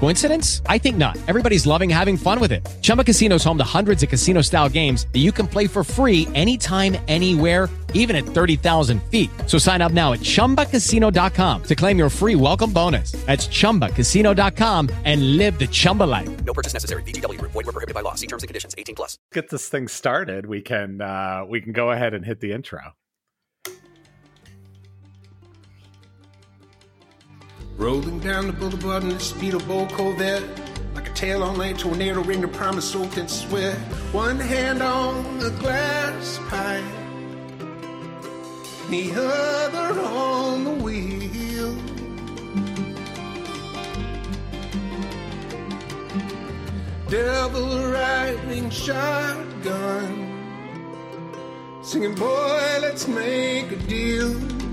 Coincidence? I think not. Everybody's loving having fun with it. Chumba Casino is home to hundreds of casino-style games that you can play for free anytime, anywhere, even at thirty thousand feet. So sign up now at ChumbaCasino.com to claim your free welcome bonus. That's ChumbaCasino.com and live the Chumba life. No purchase necessary. VGW Group. Void were prohibited by law. See terms and conditions. 18 plus. Get this thing started. We can uh, we can go ahead and hit the intro. Rolling down the boulevard in the speedboat Corvette, like a tail on a tornado ring the promise soaked in sweat. One hand on the glass pipe, the other on the wheel. Devil riding shotgun, singing, Boy, let's make a deal.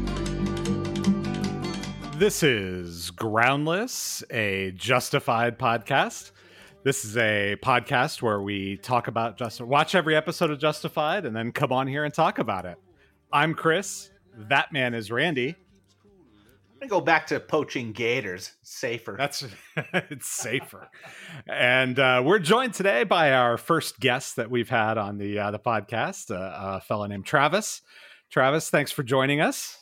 This is Groundless, a Justified podcast. This is a podcast where we talk about just watch every episode of Justified and then come on here and talk about it. I'm Chris. That man is Randy. I'm gonna go back to poaching gators. Safer. That's it's safer. and uh, we're joined today by our first guest that we've had on the uh, the podcast, uh, a fellow named Travis. Travis, thanks for joining us.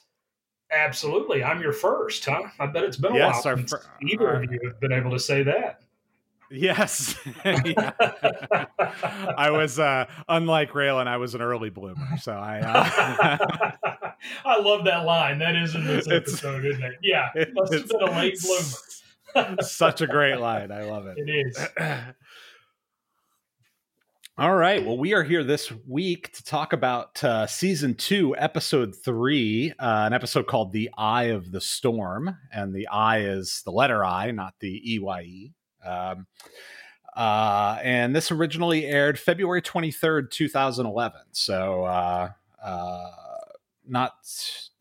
Absolutely, I'm your first, huh? I bet it's been a Yes, while since either our- of you have been able to say that. Yes. I was uh unlike Raylan, I was an early bloomer. So I uh I love that line. That is in this It's- episode, isn't it? Yeah, it- must have been a late bloomer. such a great line. I love it. It is. All right. Well, we are here this week to talk about uh, season two, episode three, uh, an episode called The Eye of the Storm. And the I is the letter I, not the E Y E. Um, uh, and this originally aired February 23rd, 2011. So, uh, uh, not,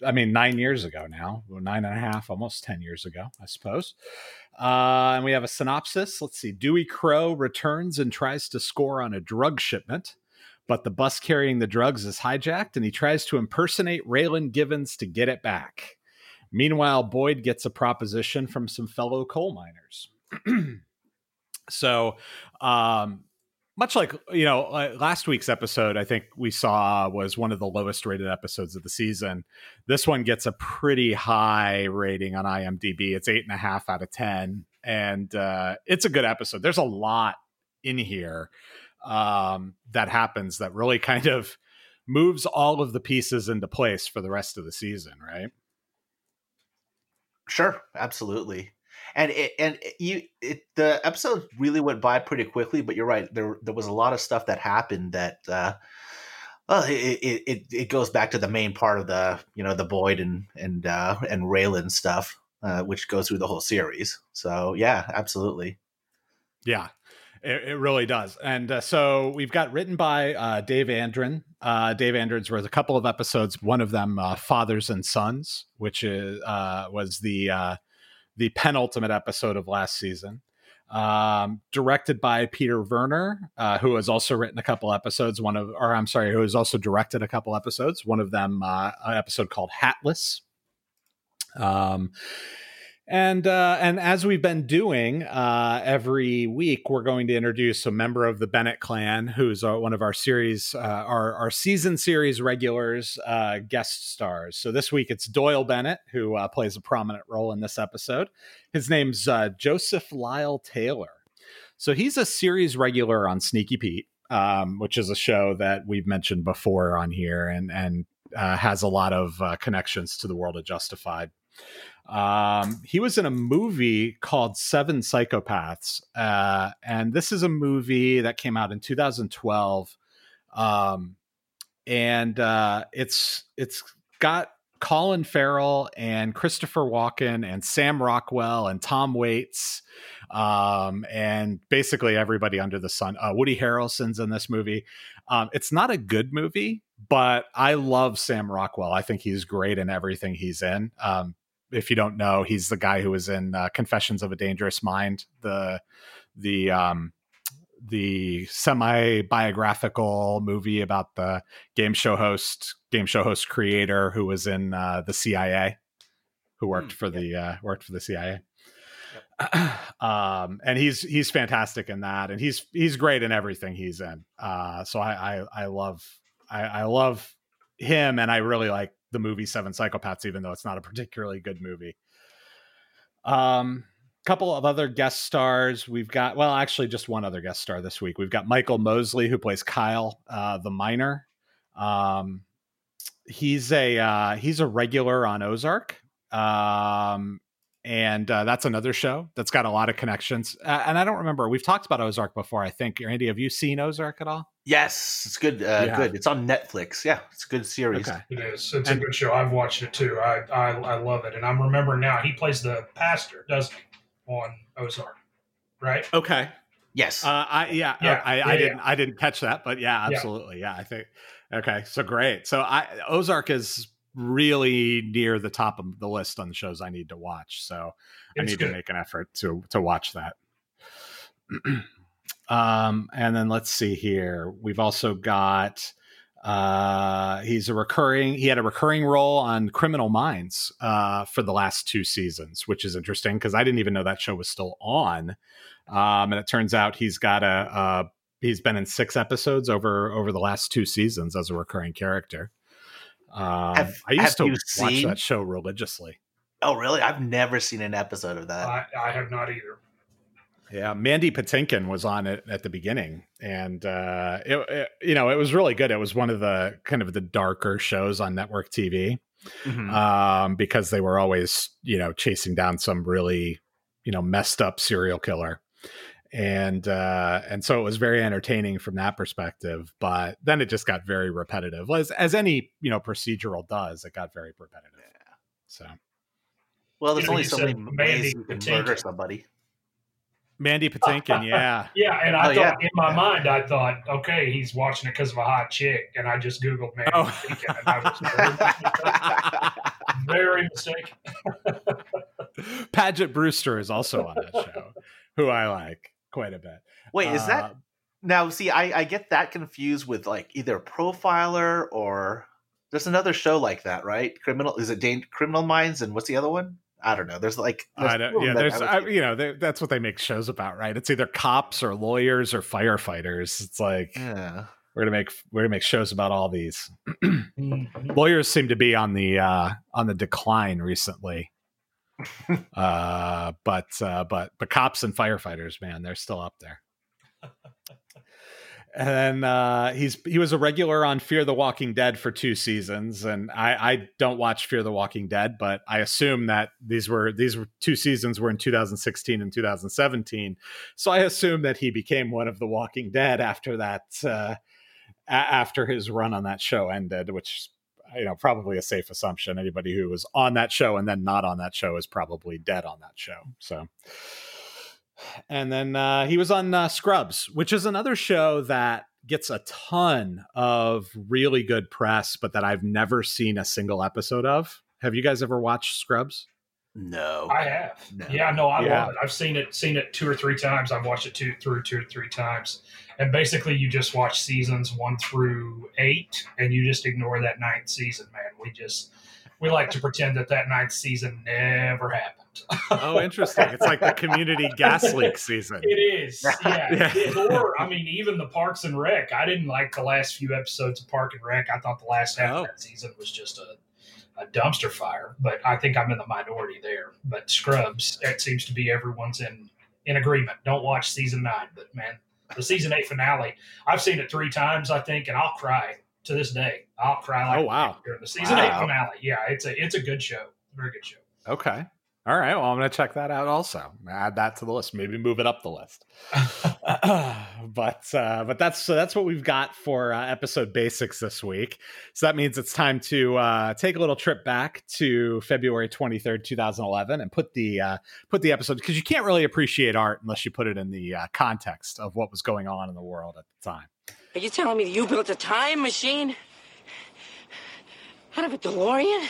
I mean, nine years ago now, nine and a half, almost 10 years ago, I suppose. Uh, and we have a synopsis. Let's see. Dewey Crow returns and tries to score on a drug shipment, but the bus carrying the drugs is hijacked and he tries to impersonate Raylan Givens to get it back. Meanwhile, Boyd gets a proposition from some fellow coal miners. so, um, much like you know uh, last week's episode i think we saw was one of the lowest rated episodes of the season. This one gets a pretty high rating on imdb. It's eight and a half out of ten and uh, it's a good episode. There's a lot in here um, that happens that really kind of moves all of the pieces into place for the rest of the season right? Sure, absolutely. And it, and you it, the episode really went by pretty quickly, but you're right. There there was a lot of stuff that happened that uh well, it, it it goes back to the main part of the you know the Boyd and and uh and Raylan stuff, uh, which goes through the whole series. So yeah, absolutely. Yeah, it, it really does. And uh, so we've got written by uh, Dave Andron. Uh, Dave Andron's was a couple of episodes. One of them, uh, Fathers and Sons, which is uh, was the uh, the penultimate episode of last season. Um, directed by Peter Werner, uh, who has also written a couple episodes. One of, or I'm sorry, who has also directed a couple episodes. One of them, uh, an episode called Hatless. Um, and uh, and as we've been doing uh, every week, we're going to introduce a member of the Bennett clan, who's uh, one of our series, uh, our our season series regulars, uh, guest stars. So this week it's Doyle Bennett, who uh, plays a prominent role in this episode. His name's Joseph Lyle Taylor. So he's a series regular on Sneaky Pete, um, which is a show that we've mentioned before on here, and and has a lot of connections to the world of Justified. Um, he was in a movie called Seven Psychopaths, uh, and this is a movie that came out in 2012. Um, and uh, it's it's got Colin Farrell and Christopher Walken and Sam Rockwell and Tom Waits um, and basically everybody under the sun. Uh, Woody Harrelson's in this movie. Um, it's not a good movie, but I love Sam Rockwell. I think he's great in everything he's in. Um, if you don't know, he's the guy who was in uh, Confessions of a Dangerous Mind, the the um, the semi biographical movie about the game show host, game show host creator who was in uh, the CIA, who worked Hmm, for the uh, worked for the CIA. um, and he's he's fantastic in that, and he's he's great in everything he's in. Uh, so I I, I love I, I love him, and I really like the movie Seven Psychopaths, even though it's not a particularly good movie. Um, couple of other guest stars. We've got well, actually, just one other guest star this week. We've got Michael Mosley who plays Kyle, uh, the miner. Um, he's a uh, he's a regular on Ozark, um, and uh, that's another show that's got a lot of connections. Uh, and I don't remember we've talked about Ozark before. I think Andy, have you seen Ozark at all? Yes, it's good. Uh, Yeah. Good. It's on Netflix. Yeah, it's a good series. Okay. It is. It's And- a good show. I've watched it too. I, I I love it, and I'm remembering now. He plays the pastor, doesn't he, on Ozark? Right? Okay. Yes. Uh, I yeah, Yeah, I, I yeah, didn't I didn't catch that, but yeah, Yeah. absolutely, yeah. I think okay, so great. So I Ozark is really near the top of the list on the shows I need to watch. So I need good. to make an effort to to watch that. um, and then let's see here. We've also got uh he's a recurring he had a recurring role on criminal minds uh for the last two seasons which is interesting because i didn't even know that show was still on um and it turns out he's got a uh he's been in six episodes over over the last two seasons as a recurring character um Have- i used to watch seen- that show religiously oh, really? I've never seen an episode of that. I, I have not either. Yeah, Mandy Patinkin was on it at the beginning, and uh, it, it- you know it was really good. It was one of the kind of the darker shows on network TV Mhm. um, because they were always you know chasing down some really you know messed up serial killer, and uh, and so it was very entertaining from that perspective. But then it just got very repetitive, as as any you know procedural does. It got very repetitive. Yeah. So well, there's You know, only you so many Mandy ways you can Patinkin. murder somebody. Mandy Patinkin, yeah. Yeah, and I Oh, thought yeah. in my mind, I thought, okay, he's watching it because of a hot chick, and I just googled Mandy Oh. and I was very mistaken. Paget Brewster is also on that show, who I like quite a bit. Wait, is Uh, that now? See, I, I get that confused with like either Profiler or there's another show like that, right? Criminal is it Dan- Criminal Minds and what's the other one? I don't know. There's like there's I don't, yeah, there's, I I, you know, they- that's what they make shows about, right? It's either cops or lawyers or firefighters. It's like yeah. we're gonna make we're gonna make shows about all these. Mhm. lawyers seem to be on the uh, on the decline recently, uh, but uh, but but cops and firefighters, man, they're still up there. And then uh, he's he was a regular on Fear the Walking Dead for two seasons, and I, I don't watch Fear the Walking Dead, but I assume that these were these were two seasons were in 2016 and 2017, so I assume that he became one of the Walking Dead after that uh, a- after his run on that show ended, which you know probably a safe assumption. Anybody who was on that show and then not on that show is probably dead on that show. So and then uh, he was on uh, Scrubs, which is another show that gets a ton of really good press, but that I've never seen a single episode of. Have you guys ever watched Scrubs? No. I have. No. Yeah, no, I Yeah. love it. I've seen it, seen it two or three times. I've watched it two through two or three times, and basically, you just watch seasons one through eight, and you just ignore that ninth season. Man, we just we like to pretend that that ninth season never happened. Oh, interesting. It's like the community gas leak season. It is, yeah. Yeah. Or I mean, even the Parks and Rec. I didn't like the last few episodes of Park and Rec. I thought the last half Oh. of that season was just a, a dumpster fire. But I think I'm in the minority there. But Scrubs, it seems to be everyone's in in agreement. Don't watch season nine, but man, the season eight finale. I've seen it three times, I think, and I'll cry to this day. I'll cry like Oh, wow. during the season eight finale. Yeah, it's a it's a good show. Very good show. Okay. All right. Well, I'm going to check that out also. Add that to the list. Maybe move it up the list. but uh, but that's so that's what we've got for uh, episode basics this week. So that means it's time to uh, take a little trip back to February 23rd, 2011, and put the uh, put the episode because you can't really appreciate art unless you put it in the uh, context of what was going on in the world at the time. Are you telling me you built a time machine? Out of a DeLorean?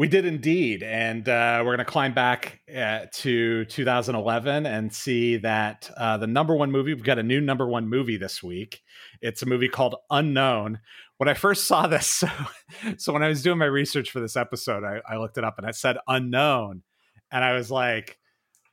We did indeed, and uh, we're going to climb back uh, to 2011 and see that uh, the number one movie. We've got a new number one movie this week. It's a movie called Unknown. When I first saw this, so, so when I was doing my research for this episode, I, I looked it up and it said unknown, and I was like,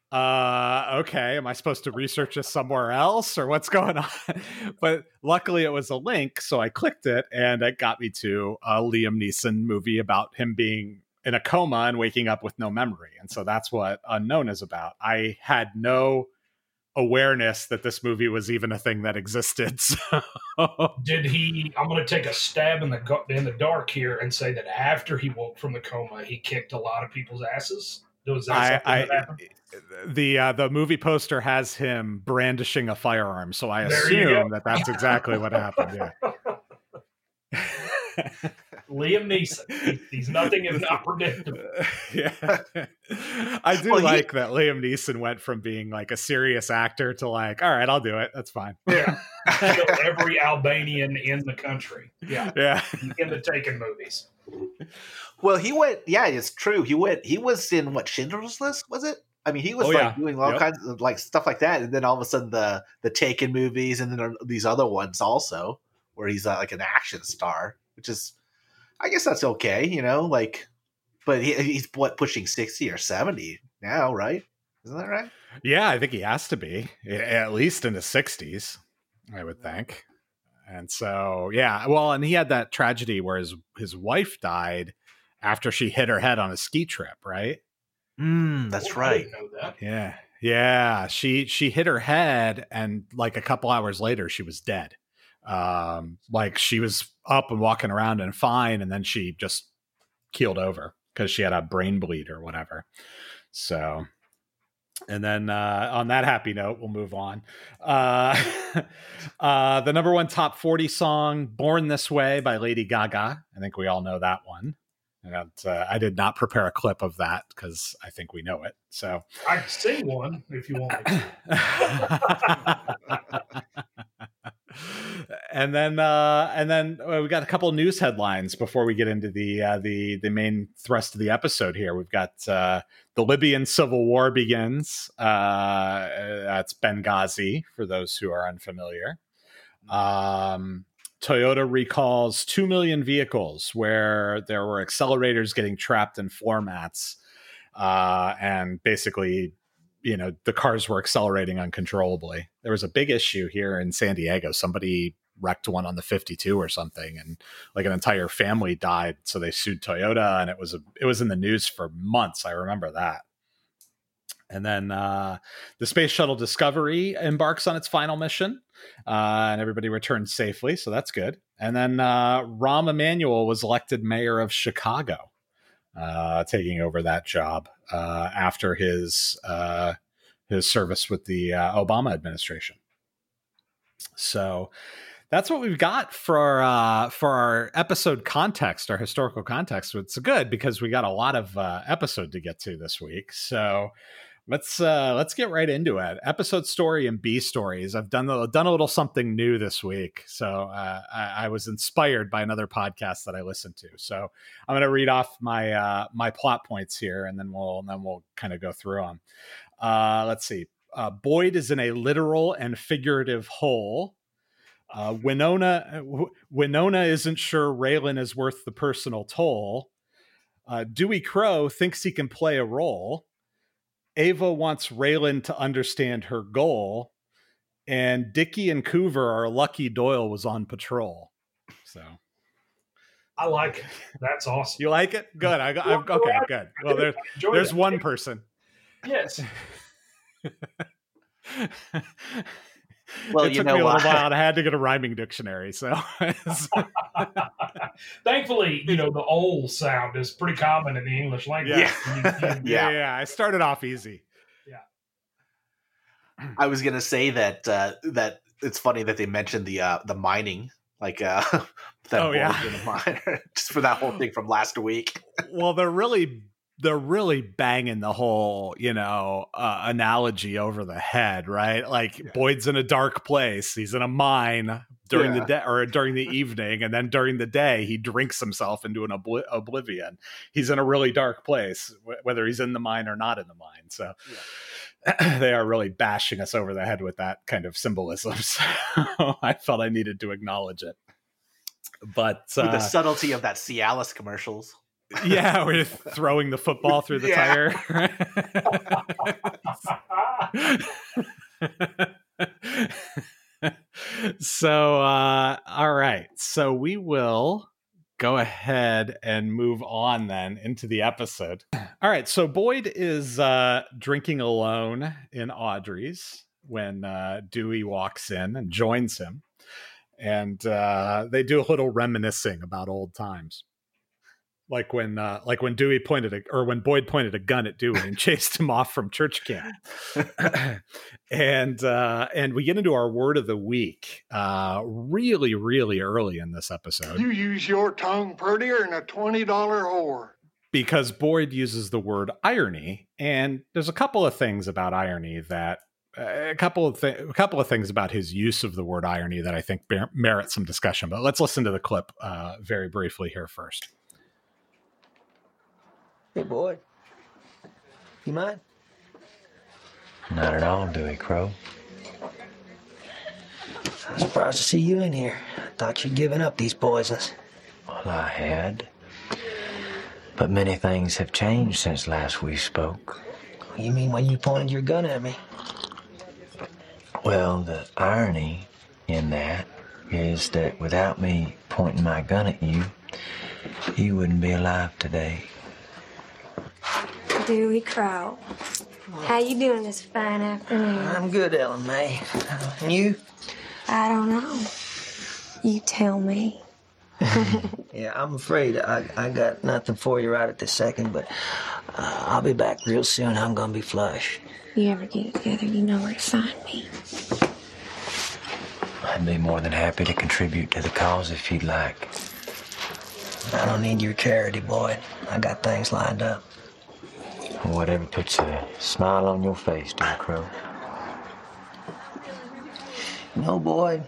uh okay am i supposed to research this somewhere else or what's going on but luckily it was a link so i clicked it and it got me to a liam neeson movie about him being in a coma and waking up with no memory and so that's what unknown is about i had no awareness that this movie was even a thing that existed so Did he? I'm going to take a stab in the in the dark here and say that after he woke from the coma, he kicked a lot of people's asses. Was that I, I that the uh, the movie poster has him brandishing a firearm, so I There assume that that's exactly what happened. Yeah. Liam Neeson. He's nothing if not predictable. yeah. I do Well, he- like that Liam Neeson went from being like a serious actor to like, all right, I'll do it. That's fine. Yeah. Kill every Albanian in the country. Yeah. Yeah. In the Taken movies. Well, he went. Yeah, it's true. He went. He was in what Schindler's List was it? I mean, he was Oh, like yeah. doing all Yep. kinds of like stuff like that, and then all of a sudden the the Taken movies, and then these other ones also where he's uh, like an action star, which is, I guess that's okay, you know, like, but he, he's what pushing sixty or seventy now, right? Isn't that right? Yeah, I think he has to be at least in his 60s, I would think. And so, yeah, well, and he had that tragedy where his his wife died after she hit her head on a ski trip, right? Mm, that's Oh, right. that. Yeah. Yeah, she she hit her head and like a couple hours later she was dead. Um like she was up and walking around and fine and then she just keeled over cuz she had a brain bleed or whatever. So and then uh, on that happy note, we'll move on. Uh, uh, the number one top 40 song, Born This Way by Lady Gaga. I think we all know that one. And uh, I did not prepare a clip of that because I think we know it. So I can sing one if you want. and then uh and then we got a couple news headlines before we get into the uh the the main thrust of the episode here. We've got uh the libyan civil war begins uh that's benghazi for those who are unfamiliar. Um Toyota recalls 2 million vehicles where there were accelerators getting trapped in floor mats uh, and basically you know the cars were accelerating uncontrollably. There was a big issue here in san diego. Somebody wrecked one on the 52 or something and like an entire family died so they sued toyota and it was a, it was in the news for months i remember that and then uh, the space shuttle discovery embarks on its final mission uh, and everybody returns safely so that's good and then uh, rahm emanuel was elected mayor of chicago uh, taking over that job uh, after his uh, his service with the Obama administration. So that's what we've got for uh, for our episode context, our historical context. It's good because we got a lot of uh, episode to get to this week. So let's uh, let's get right into it. Episode story and B stories. I've done a, done a little something new this week, so uh, I, I was inspired by another podcast that I listened to. So I'm going to read off my uh, my plot points here, and then we'll then we'll kind of go through them. Uh, let's see. Uh, Boyd is in a literal and figurative hole. Uh, Winona Winona isn't sure Raylan is worth the personal toll. Uh, Dewey Crow thinks he can play a role. Ava wants Raylan to understand her goal, and Dickie and Coover are lucky Doyle was on patrol. So I like it. That's awesome. you like it? Good. I, I, okay, good. Well, there's that. one person. Yes. Well, it you took know me a little what? while. I had to get a rhyming dictionary. So, Thankfully, you know the "ol" sound is pretty common in the English language. Yeah. You- you- yeah, Yeah. yeah. I started off easy. Yeah, I was gonna say that uh, that it's funny that they mentioned the uh, the mining, like uh, that Oh, yeah. in the mine, just for that whole thing from last week. well they're really they're really banging the whole you know uh, analogy over the head right? Like boyd's in a dark place he's in a mine during the Yeah. day or during the evening and then during the day he drinks himself into an obli- oblivion. He's in a really dark place wh- whether he's in the mine or not in the mine so they are really bashing us over the head with that kind of symbolism so i felt i needed to acknowledge it. But uh, the subtlety of that Cialis commercials. Yeah, we're throwing the football through the Yeah. tire. so, uh, all right. So we will go ahead and move on then into the episode. All right. So Boyd is uh, drinking alone in Audrey's when uh, Dewey walks in and joins him. And uh, they do a little reminiscing about old times like when uh, like when Dewey pointed a, or when Boyd pointed a gun at Dewey and chased him off from church camp. and uh, and we get into our word of the week uh, really really early in this episode You use your tongue prettier than a $20 whore. because Boyd uses the word irony and there's a couple of things about irony that a couple of th- a couple of things about his use of the word irony that I think mer- merit some discussion. But let's listen to the clip uh, very briefly here first. Hey, boy. You mind? Not at all, Dewey Crow. I'm surprised to see you in here. Thought you'd given up these poisons. Well, I had. But many things have changed since last we spoke. You mean when you pointed your gun at me? Well, the irony in that is that without me pointing my gun at you, you wouldn't be alive today. Dewey Crow. How you doing this fine afternoon? I'm good, Ellen May. And you? I don't know. You tell me. Yeah, I'm afraid I, I got nothing for you right at this second, but uh, I'll be back real soon. I'm gonna be flush. If you ever get it together, you know where to find me. I'd be more than happy to contribute to the cause if you'd like. I don't need your charity, boy. I got things lined up. Whatever puts a smile on your face, Dewey Crow. No, boy.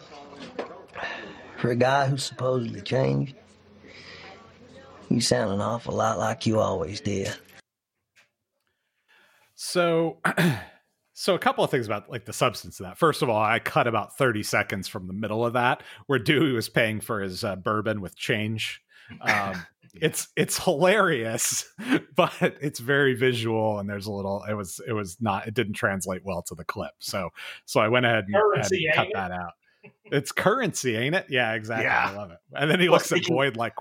For a guy who supposedly changed, you sound an awful lot like you always did. So, so a couple of things about like the substance of that. First of all, I cut about thirty seconds from the middle of that where Dewey was paying for his uh, bourbon with change. Um, it's it's hilarious, but it's very visual, and there's a little. It was it was not. It didn't translate well to the clip. So so I went ahead and, Currency, and cut it? that out. It's currency, ain't it? Yeah, exactly. Yeah. I love it. And then he Well, looks at Boyd like,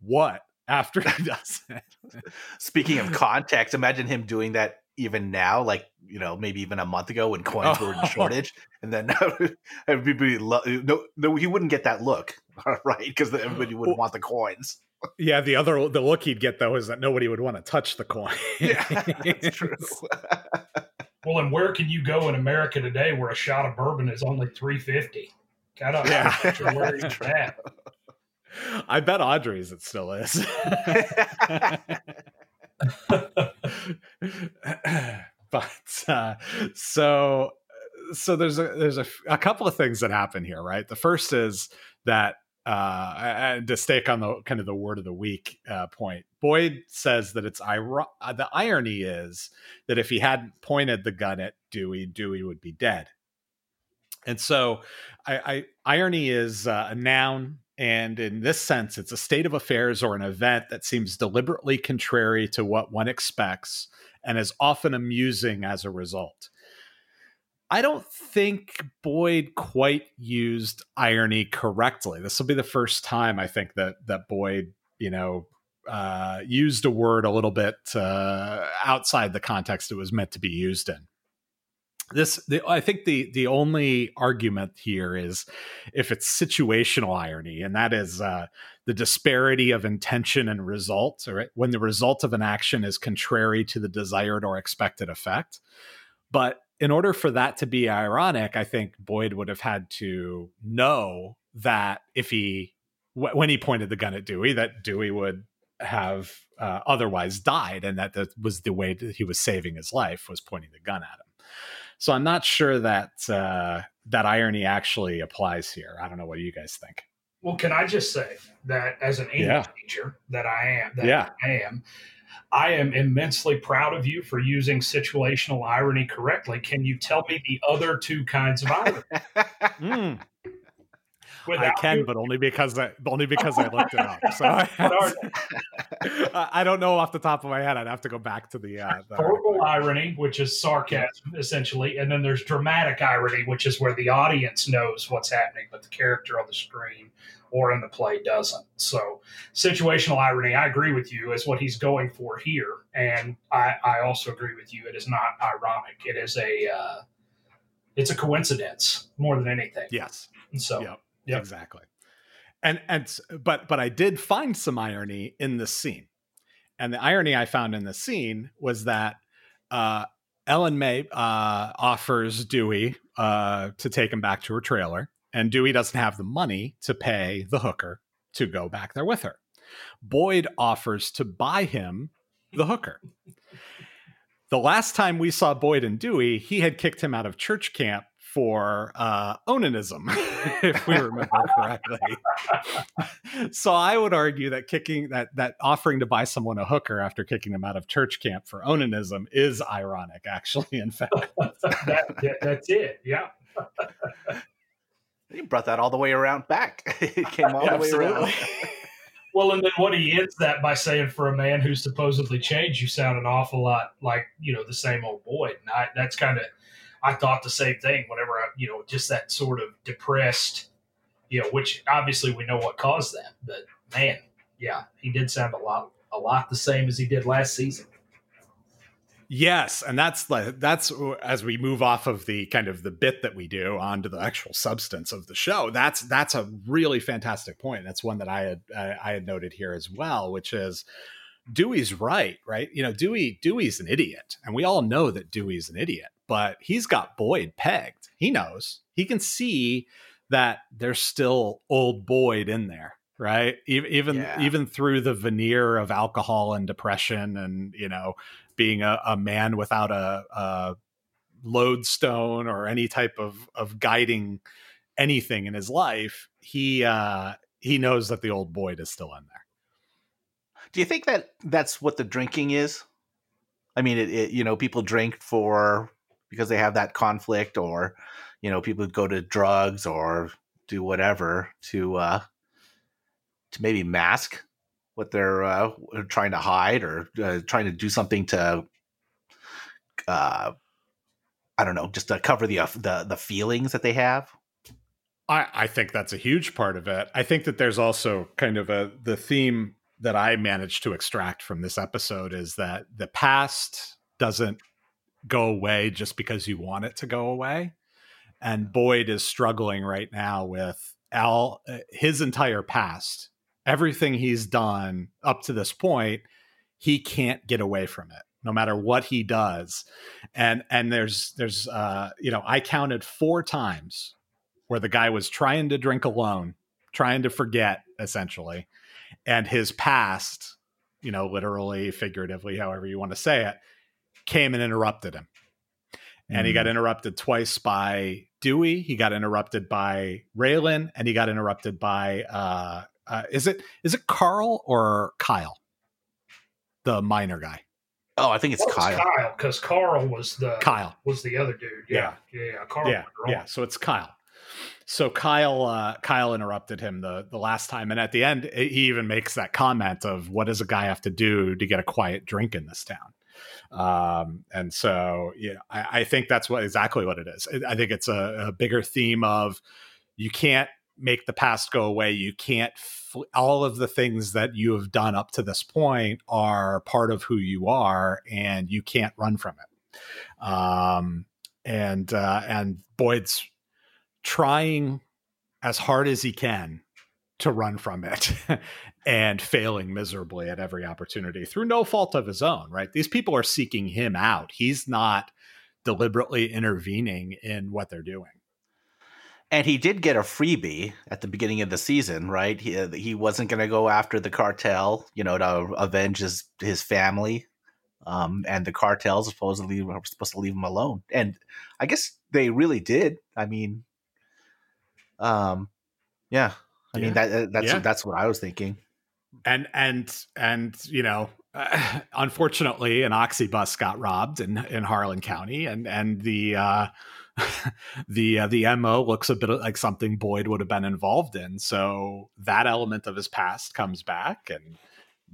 "What?" After he does it. Speaking of context, imagine him doing that even now, like you know, maybe even a month ago when coins were Oh. in shortage, and then everybody, lo- no, no, he wouldn't get that look, right? Because everybody would want the coins. Yeah, the other the look he'd get though is that nobody would want to touch the coin. Yeah, that's true. Well, and where can you go in America today where a shot of bourbon is only three fifty? Kind of Yeah. not sure where he's at. I bet Audrey's it still is. but uh, so so there's a there's a, a couple of things that happen here, right? The first is that uh, and to stake on the kind of the word of the week uh, point, Boyd says that it's iro- uh, the irony is that if he hadn't pointed the gun at Dewey, Dewey would be dead. And so, I, I irony is uh, a noun, and in this sense, it's a state of affairs or an event that seems deliberately contrary to what one expects and is often amusing as a result. I don't think Boyd quite used irony correctly. This will be the first time I think that that Boyd, you know, uh, used a word a little bit uh, outside the context it was meant to be used in. this the, i think the the only argument here is if it's situational irony and that is uh the disparity of intention and result right when the result of an action is contrary to the desired or expected effect but in order for that to be ironic i think boyd would have had to know that if he wh- when he pointed the gun at dewey that dewey would have uh, otherwise died and that that was the way that he was saving his life was pointing the gun at him so I'm not sure that uh, that irony actually applies here. I don't know. What you guys think? Well, can I just say that as an English Yeah. teacher that I am, that Yeah. I am, I am immensely proud of you for using situational irony correctly. Can you tell me the other two kinds of irony? Mm, I can, you- but only because I only because I looked it up. So I, What I don't know off the top of my head. I'd have to go back to the. Uh, the verbal irony, which is sarcasm, essentially, and then there's dramatic irony, which is where the audience knows what's happening, but the character on the screen or in the play doesn't. So, situational irony, I agree with you, is what he's going for here, and I, I also agree with you. It is not ironic. It is a uh, it's a coincidence more than anything. yes. So, Yep. Yep. Exactly. And and but but I did find some irony in the scene, and the irony I found in the scene was that uh, Ellen May uh, offers Dewey uh, to take him back to her trailer, and Dewey doesn't have the money to pay the hooker to go back there with her. Boyd offers to buy him the hooker. The last time we saw Boyd and Dewey, he had kicked him out of church camp for uh, onanism, if we remember correctly. so I would argue that kicking that that offering to buy someone a hooker after kicking them out of church camp for onanism is ironic, actually. In fact, that, that- that's it. Yeah. You brought that all the way around back. it came all the way around. Well, and then what he ends that by saying, "For a man who's supposedly changed, you sound an awful lot like you know the same old boy. And I, that's kind of, I thought the same thing whenever I, you know, just that sort of depressed, you know, which obviously we know what caused that, but man, yeah, he did sound a lot, a lot the same as he did last season. Yes, and that's that's as we move off of the kind of the bit that we do onto the actual substance of the show. That's that's a really fantastic point. That's one that I had I, I had noted here as well, which is Dewey's right, right? You know, Dewey Dewey's an idiot, and we all know that Dewey's an idiot, but he's got Boyd pegged. He knows. He can see that there's still old Boyd in there, right? Even Yeah. even through the veneer of alcohol and depression, and you know, being a, a man without a, a lodestone or any type of of guiding anything in his life, he uh, he knows that the old Boyd is still in there. Do you think that that's what the drinking is? I mean, it, it you know people drink for because they have that conflict, or you know people go to drugs or do whatever to uh to maybe mask what they're uh, trying to hide or uh, trying to do something to uh I don't know, just to cover the uh, the the feelings that they have. I, I think that's a huge part of it. I think that there's also kind of a the theme that I managed to extract from this episode is that the past doesn't go away just because you want it to go away. And Boyd is struggling right now with Al uh, his entire past. Everything he's done up to this point, he can't get away from it no matter what he does. And and there's there's uh you know, I counted 4 times where the guy was trying to drink alone, trying to forget essentially, and his past, you know, literally, figuratively, however you want to say it, came and interrupted him. And he got interrupted twice by Dewey. He got interrupted by Raylan, and he got interrupted by uh, uh, is it is it Carl or Kyle, the miner guy? Oh, I think it's Well, Kyle. Kyle, because Carl was the Kyle. was the other dude. Yeah, yeah, yeah. Carl. yeah, yeah. So it's Kyle. So Kyle, uh, Kyle interrupted him the the last time, and at the end, he even makes that comment of, "What does a guy have to do to get a quiet drink in this town?" Um, and so, I, I think that's what exactly what it is. I- I think it's a, a bigger theme of you can't make the past go away. You can't. Fl- all of the things that you have done up to this point are part of who you are, and you can't run from it. Um, and uh, and Boyd's trying as hard as he can to run from it and failing miserably at every opportunity through no fault of his own, right? These people are seeking him out. He's not deliberately intervening in what they're doing. And he did get a freebie at the beginning of the season, right? He, uh, he wasn't going to go after the cartel, you know, to avenge his, his family. Um, and the cartels supposedly were supposed to leave him alone. And I guess they really did. I mean, um, yeah, I mean that that's Yeah. that's what I was thinking. and and and you know uh, unfortunately an oxy bus got robbed in in harlan county and and the uh the uh, the mo looks a bit like something boyd would have been involved in so that element of his past comes back and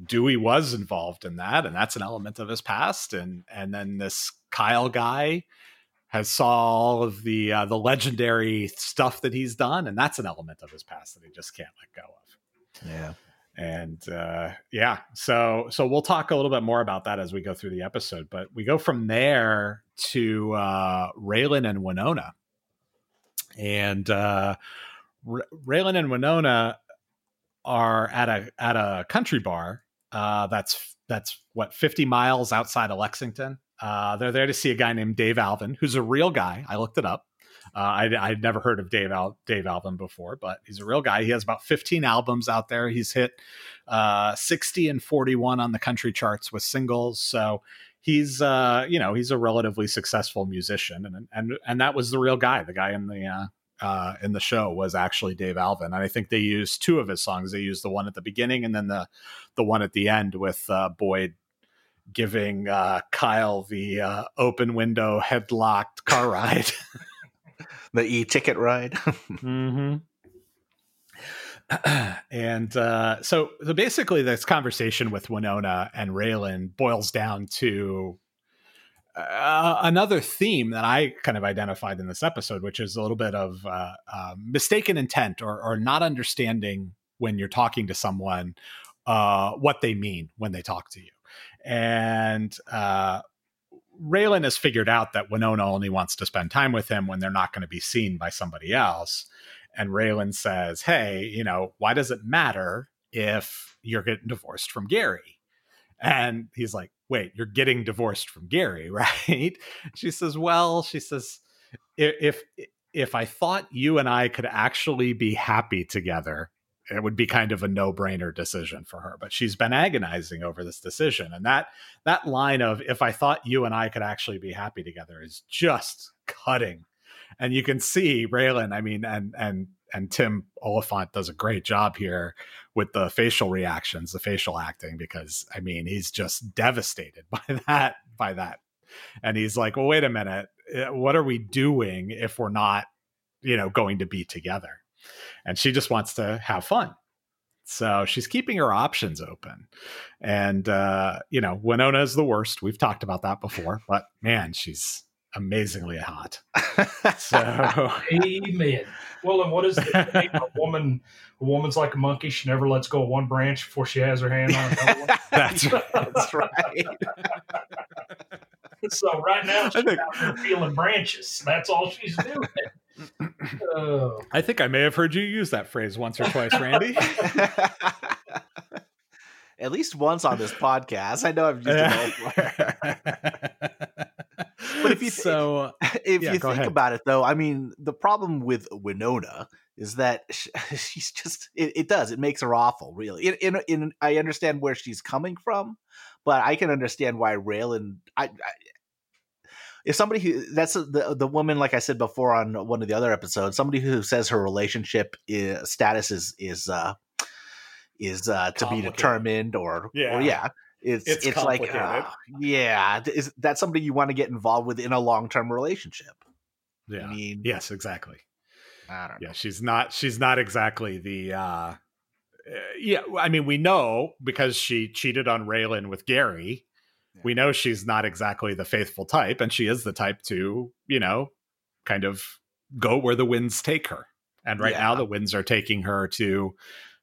dewey was involved in that and that's an element of his past and and then this kyle guy has saw all of the uh, the legendary stuff that he's done and that's an element of his past that he just can't let go of. Yeah. and uh, yeah so so we'll talk a little bit more about that as we go through the episode but we go from there to uh raylan and winona. And uh R- raylan and winona are at a at a country bar uh that's that's what 50 miles outside of lexington uh they're there to see a guy named dave alvin who's a real guy i looked it up uh, I, I'd never heard of Dave Al- Dave Alvin before, but he's a real guy. He has about 15 albums out there. He's hit uh, 60 and 41 on the country charts with singles. So he's uh, you know he's a relatively successful musician, and and and that was the real guy. The guy in the uh, uh, in the show was actually Dave Alvin, and I think they used two of his songs. They used the one at the beginning and then the the one at the end with uh, Boyd giving uh, Kyle the uh, open window headlocked car ride. The e-ticket ride. mm-hmm. and uh, so, so basically, this conversation with Winona and Raylan boils down to uh, another theme that I kind of identified in this episode, which is a little bit of uh, uh, mistaken intent or, or not understanding when you're talking to someone uh, what they mean when they talk to you. And uh, Raylan has figured out that Winona only wants to spend time with him when they're not going to be seen by somebody else. And Raylan says, Hey, you know, why does it matter if you're getting divorced from Gary? And he's like, Wait, you're getting divorced from Gary, right? She says, Well, she says, if if I thought you and I could actually be happy together, it would be kind of a no-brainer decision for her but she's been agonizing over this decision and that that line of if i thought you and i could actually be happy together is just cutting. And you can see raylan i mean and and and tim Olyphant does a great job here with the facial reactions the facial acting because i mean he's just devastated by that by that. And he's like well wait a minute. Eh, what are we doing if we're not you know going to be together and she just wants to have fun. So she's keeping her options open. And, uh, you know, Winona is the worst. We've talked about that before, but man, she's amazingly hot. So, Amen. Well, and what is the name? a woman? A woman's like a monkey. She never lets go of one branch before she has her hand on another one. that's right. That's right. so right now she's out there feeling branches. That's all she's doing. Oh. I think I may have heard you use that phrase once or twice, Randy. At least once on this podcast. I know I've used it elsewhere. But if you th- so, if Yeah, you think ahead. about it though, I mean, the problem with Winona is that sh- she's just it, it does it makes her awful really in, in in I understand where she's coming from but I can understand why Raylan I, I if somebody who that's the the woman like I said before on one of the other episodes somebody who says her relationship is, status is is uh is uh to be determined or Yeah. or yeah it's It's it's, like uh, yeah is that's somebody you want to get involved with in a long-term relationship yeah. I mean Yes, exactly. I don't know yeah she's not she's not exactly the uh uh, yeah i mean we know because she cheated on raylan with gary we know she's not exactly the faithful type and she is the type to you know kind of go where the winds take her and right now the winds are taking her to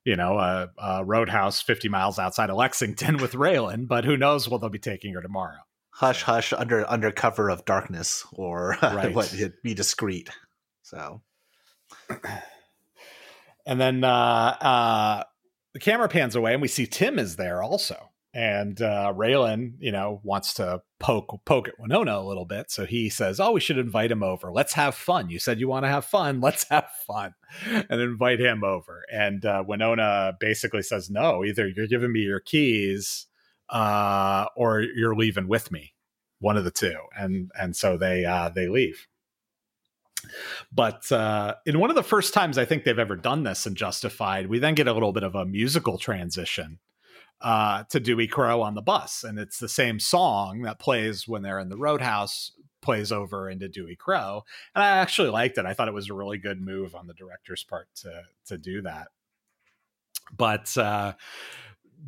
you know a, a roadhouse 50 miles outside of lexington with raylan but who knows what they'll be taking her tomorrow hush hush under under cover of darkness or Right. what be discreet. So And then uh, uh, the camera pans away, and we see Tim is there also. And uh, Raylan, you know, wants to poke poke at Winona a little bit, so he says, "Oh, we should invite him over. Let's have fun. You said you want to have fun. Let's have fun, and invite him over." And uh, Winona basically says, "No, either you're giving me your keys, uh, or you're leaving with me. One of the two. And and so they uh, they leave. But uh, in one of the first times I think they've ever done this in Justified, we then get a little bit of a musical transition uh, to Dewey Crowe on the bus. And it's the same song that plays when they're in the roadhouse, plays over into Dewey Crowe. And I actually liked it. I thought it was a really good move on the director's part to, to do that. But uh,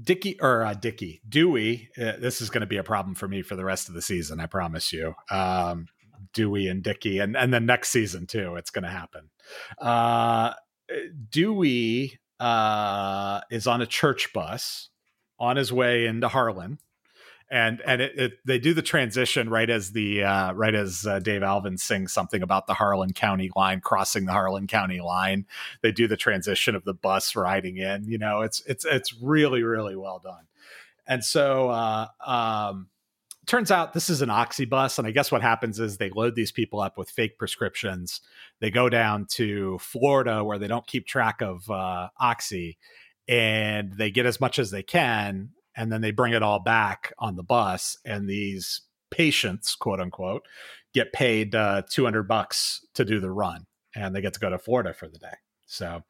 Dickie or uh, Dickie Dewey, uh, this is going to be a problem for me for the rest of the season. I promise you. Um, Dewey and Dickie, and and then next season too. It's going to happen. Uh, Dewey uh, is on a church bus on his way into Harlan, and and it, it, they do the transition right as the uh, right as uh, Dave Alvin sings something about the Harlan County line crossing the Harlan County line. They do the transition of the bus riding in. You know, it's it's it's really really well done. And so, uh, um, turns out this is an oxy bus and i guess what happens is they load these people up with fake prescriptions they go down to florida where they don't keep track of uh, oxy and they get as much as they can and then they bring it all back on the bus and these patients quote unquote get paid uh, 200 bucks to do the run and they get to go to florida for the day so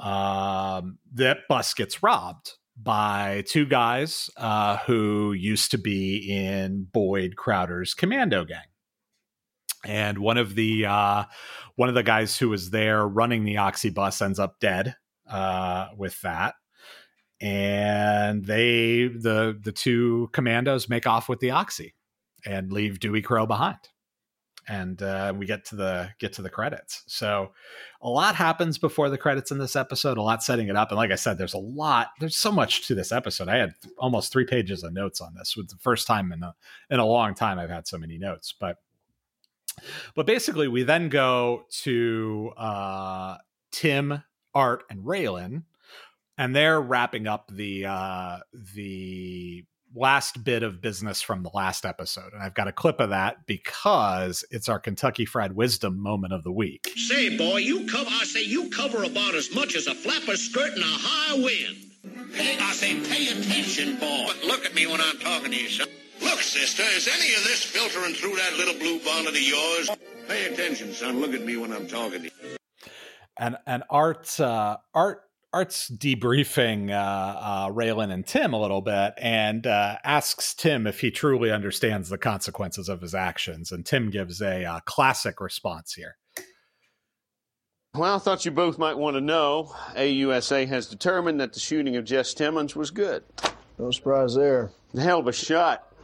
um, that bus gets robbed by two guys uh, who used to be in Boyd Crowder's commando gang. And one of the uh, one of the guys who was there running the oxy bus ends up dead uh, with that. And they the the two commandos make off with the oxy and leave Dewey Crowe behind and uh, we get to the get to the credits. So a lot happens before the credits in this episode. A lot setting it up, and like I said, there's a lot. There's so much to this episode. I had almost three pages of notes on this. It was the first time in a in a long time I've had so many notes. But but basically, we then go to uh, Tim, Art, and Raylan, and they're wrapping up the uh, the last bit of business from the last episode. And I've got a clip of that because it's our Kentucky Fried Wisdom moment of the week. Say, boy, you cover. I say you cover about as much as a flapper skirt in a high wind. I say, pay attention, boy. But look at me when I'm talking to you, son. Look, sister, is any of this filtering through that little blue bonnet of yours? Pay attention, son. Look at me when I'm talking to you. And and Art uh, Art Art's debriefing uh, uh, Raylan and Tim a little bit and uh, asks Tim if he truly understands the consequences of his actions. And Tim gives a uh, classic response here. Well, I thought you both might want to know. AUSA has determined that the shooting of Jess Timmons was good. No surprise there. A hell of a shot.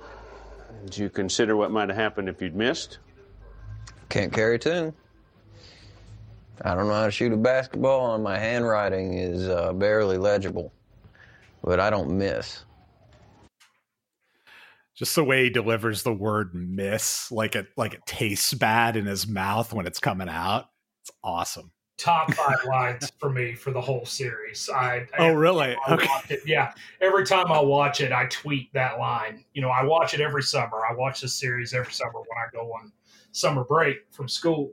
Did you consider what might have happened if you'd missed? Can't carry two. I don't know how to shoot a basketball, and my handwriting is uh, barely legible, but I don't miss. Just the way he delivers the word "miss," like it like it tastes bad in his mouth when it's coming out. It's awesome. Top five lines for me for the whole series. I, Oh, really? I Okay. it- yeah. Every time I watch it, I tweet that line. You know, I watch it every summer. I watch this series every summer when I go on summer break from school,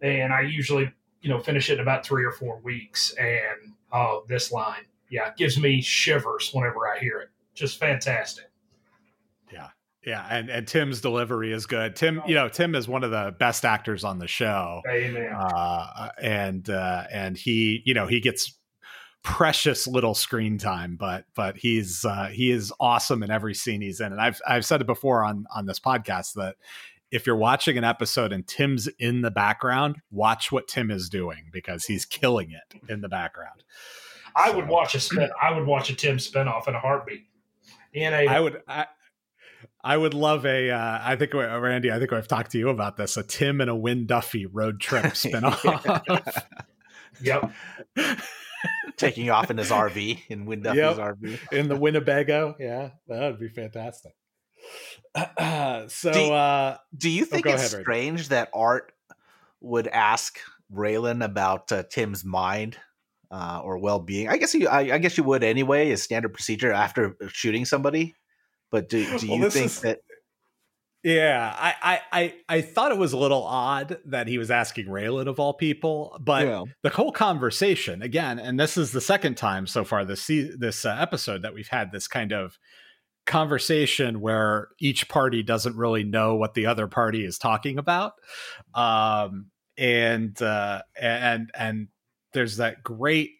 and I usually, you know, finish it in about three or four weeks. And oh, this line, yeah, gives me shivers whenever I hear it. Just fantastic. Yeah. Yeah, and and Tim's delivery is good. Tim, you know, Tim is one of the best actors on the show. Amen. Uh, and uh, and he, you know, he gets precious little screen time, but but he's uh, he is awesome in every scene he's in. And I've I've said it before on on this podcast that if you're watching an episode and Tim's in the background, watch what Tim is doing because he's killing it in the background. I would watch a spin. I would watch a Tim spinoff in a heartbeat. In a, I would. I, I would love a. Uh, I think uh, Randy. I think I've talked to you about this. A Tim and a Wynn Duffy road trip spinoff. yep. Taking off in his RV in Wynn Duffy's Yep. RV. in the Winnebago. Yeah, that would be fantastic. so, do, uh, do you oh, think go it's ahead, strange that Art would ask Raylan about uh, Tim's mind uh, or well-being? I guess you, I, I guess you would anyway, as standard procedure after shooting somebody. But do, do you this think is- that? Yeah, I, I, I, I thought it was a little odd that he was asking Raylan of all people, but Yeah. the whole conversation again, and this is the second time so far this this uh, episode that we've had this kind of conversation where each party doesn't really know what the other party is talking about, um, and uh, and and there's that great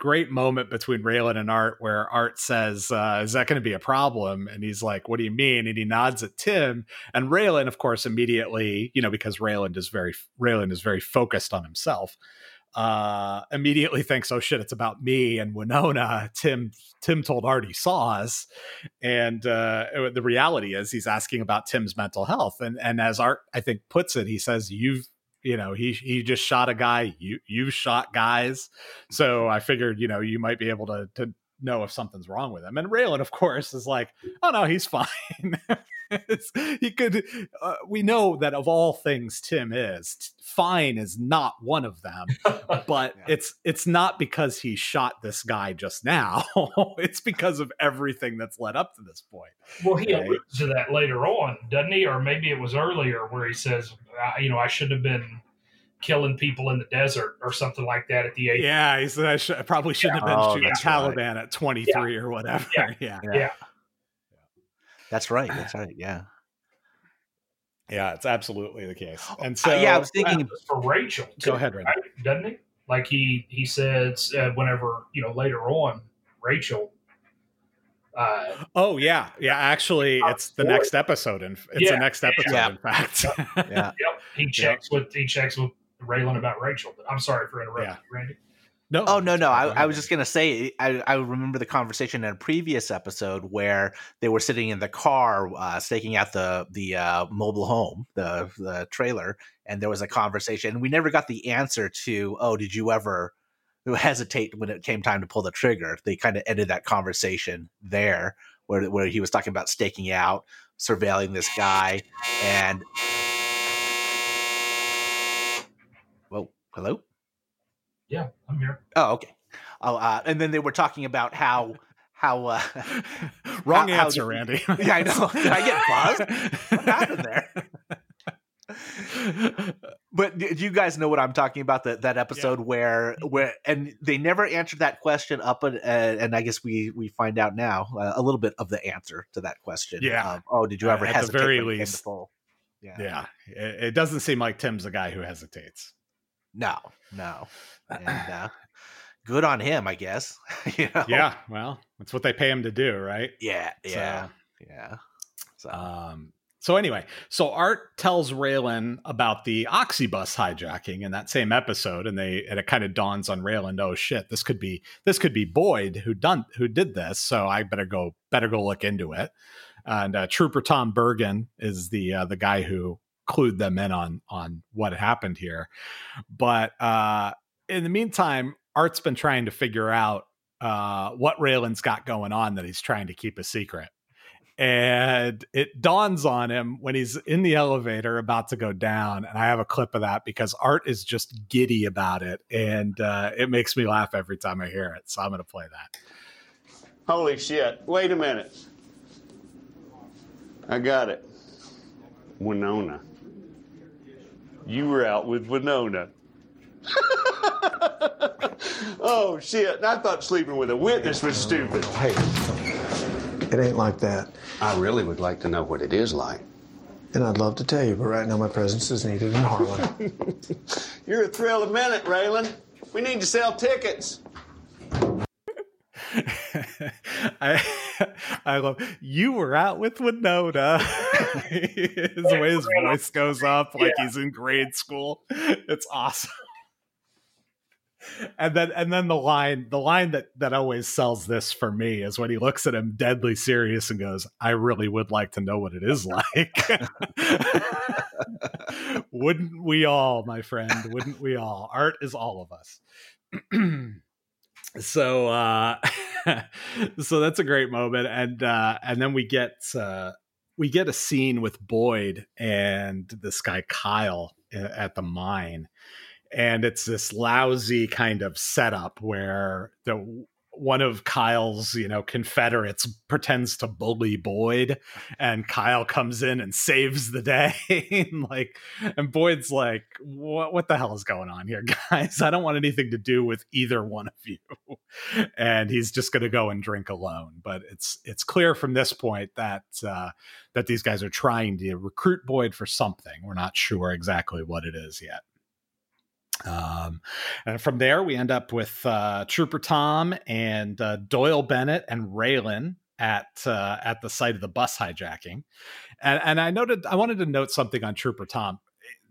great moment between Raylan and Art where Art says, uh, "Is that going to be a problem?" And he's like, "What do you mean?" And he nods at Tim, and Raylan, of course, immediately, you know, because Raylan is very Raylan is very focused on himself. Uh, immediately thinks, "Oh shit, it's about me and Winona." Tim Tim told Art he saw us, and uh, the reality is he's asking about Tim's mental health. And and as Art I think puts it, he says, "You've." You know, he he just shot a guy. You you've shot guys, so I figured you know you might be able to to know if something's wrong with him. And Raylan, of course, is like, oh no, he's fine. He could. Uh, we know that of all things, Tim is fine is not one of them. But it's it's not because he shot this guy just now. it's because of everything that's led up to this point. Well, he Okay. alludes to that later on, doesn't he? Or maybe it was earlier where he says, you know, I should have been killing people in the desert or something like that at the age. Yeah, he said I, should, I probably shouldn't have been Oh, shooting that's right. Taliban at 23 or whatever. Yeah. yeah. Yeah. That's right. That's right. Yeah. Yeah, it's absolutely the case. And Uh, so, yeah, I was thinking. for Rachel. Go too, ahead, Randy. right? Doesn't he? Like he he says uh, whenever you know later on, Rachel. Uh, oh yeah, yeah. Actually, it's the next episode, and it's Yeah. the next episode. Yeah. In fact, Yeah. Yep, he checks with he checks with Raylan about Rachel. But I'm sorry for interrupting, Yeah. Randy. No, Oh no, no! I, I was just gonna say I, I remember the conversation in a previous episode where they were sitting in the car uh, staking out the the uh, mobile home, the the trailer, and there was a conversation. We never got the answer to, oh, did you ever hesitate when it came time to pull the trigger? They kind of ended that conversation there, where where he was talking about staking out, surveilling this guy, and whoa, hello. Yeah, I'm here. Oh, okay. Oh, uh, and then they were talking about how how uh, Wrong how- how answer, the- Randy. Yeah, I know. Did I get buzzed? What happened there? But do you guys know what I'm talking about? That that episode where where and they never answered that question up, and, uh, and I guess we we find out now uh, a little bit of the answer to that question. Yeah. of, oh, did you Uh, ever at the hesitate very it came to least. Yeah. yeah, it, it doesn't seem like Tim's the guy who hesitates. No, no. And uh, good on him, I guess. you know? Yeah, well, that's what they pay him to do, right? Yeah. So- Yeah. yeah. So Um, so anyway, so Art tells Raylan about the Oxybus hijacking in that same episode, and they and it kind of dawns on Raylan, oh shit, this could be this could be Boyd who done who did this, so I better go better go look into it. And uh, Trooper Tom Bergen is the uh, the guy who clued them in on on what happened here. But uh, in the meantime, Art's been trying to figure out uh, what Raylan's got going on that he's trying to keep a secret and it dawns on him when he's in the elevator about to go down and i have a clip of that because art is just giddy about it and uh, it makes me laugh every time i hear it so i'm going to play that Holy shit. Wait a minute. I got it. Winona. You were out with Winona. oh shit. I thought sleeping with a witness was stupid. Hey, it ain't like that. I really would like to know what it is like. And I'd love to tell you, but right now my presence is needed in Harlan. You're a thrill a minute, Raylan. We need to sell tickets. I I love you were out with Winona. His way his voice goes up like he's in grade school. It's awesome. And then and then the line the line that that always sells this for me is when he looks at him deadly serious and goes, I really would like to know what it is like. Wouldn't we all, my friend? Wouldn't we all? Art is all of us. so uh so that's a great moment and uh and then we get uh we get a scene with Boyd and this guy Kyle at the mine, and it's this lousy kind of setup where the one of Kyle's, you know, Confederates pretends to bully Boyd, and Kyle comes in and saves the day. and like, and Boyd's like, "What? What the hell is going on here, guys? I don't want anything to do with either one of you." and he's just going to go and drink alone. But it's it's clear from this point that uh, that these guys are trying to recruit Boyd for something. We're not sure exactly what it is yet. Um, and from there, we end up with uh, Trooper Tom and uh, Doyle Bennett and Raylan at uh, at the site of the bus hijacking. And, and I noted, I wanted to note something on Trooper Tom.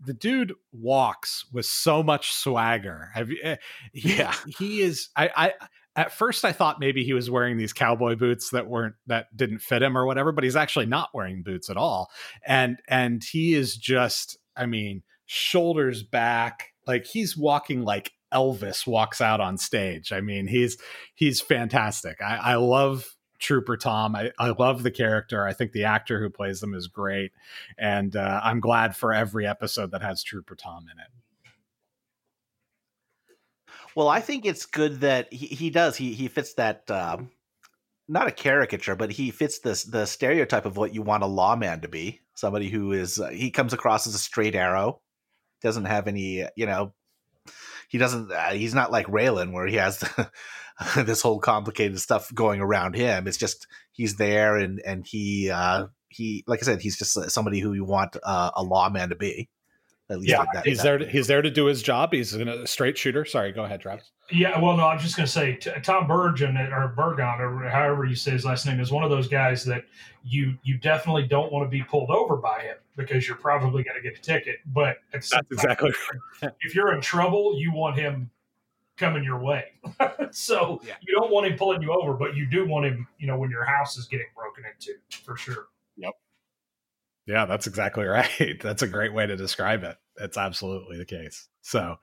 The dude walks with so much swagger. Have you, eh, he, yeah, he is. I, I at first I thought maybe he was wearing these cowboy boots that weren't that didn't fit him or whatever, but he's actually not wearing boots at all. And and he is just, I mean, shoulders back like he's walking like Elvis walks out on stage. I mean, he's he's fantastic. I, I love Trooper Tom. I, I love the character. I think the actor who plays them is great, and uh, I'm glad for every episode that has Trooper Tom in it. Well, I think it's good that he, he does. He he fits that um, not a caricature, but he fits this the stereotype of what you want a lawman to be. Somebody who is uh, he comes across as a straight arrow, doesn't have any, you know, he doesn't. Uh, he's not like Raylan where he has the, this whole complicated stuff going around him. It's just he's there and and he uh, he like I said, he's just somebody who you want uh, a lawman to be. Yeah, that, he's that there. To, he's there to do his job. He's a straight shooter. Sorry, go ahead, Travis. Yeah, well, no, I'm just going to say t- Tom Bergen or Bergon or however you say his last name is one of those guys that you you definitely don't want to be pulled over by him because you're probably going to get a ticket. But that's exactly if you're in trouble, you want him coming your way. so yeah. you don't want him pulling you over, but you do want him, you know, when your house is getting broken into for sure. Yeah, that's exactly right. That's a great way to describe it. It's absolutely the case. So,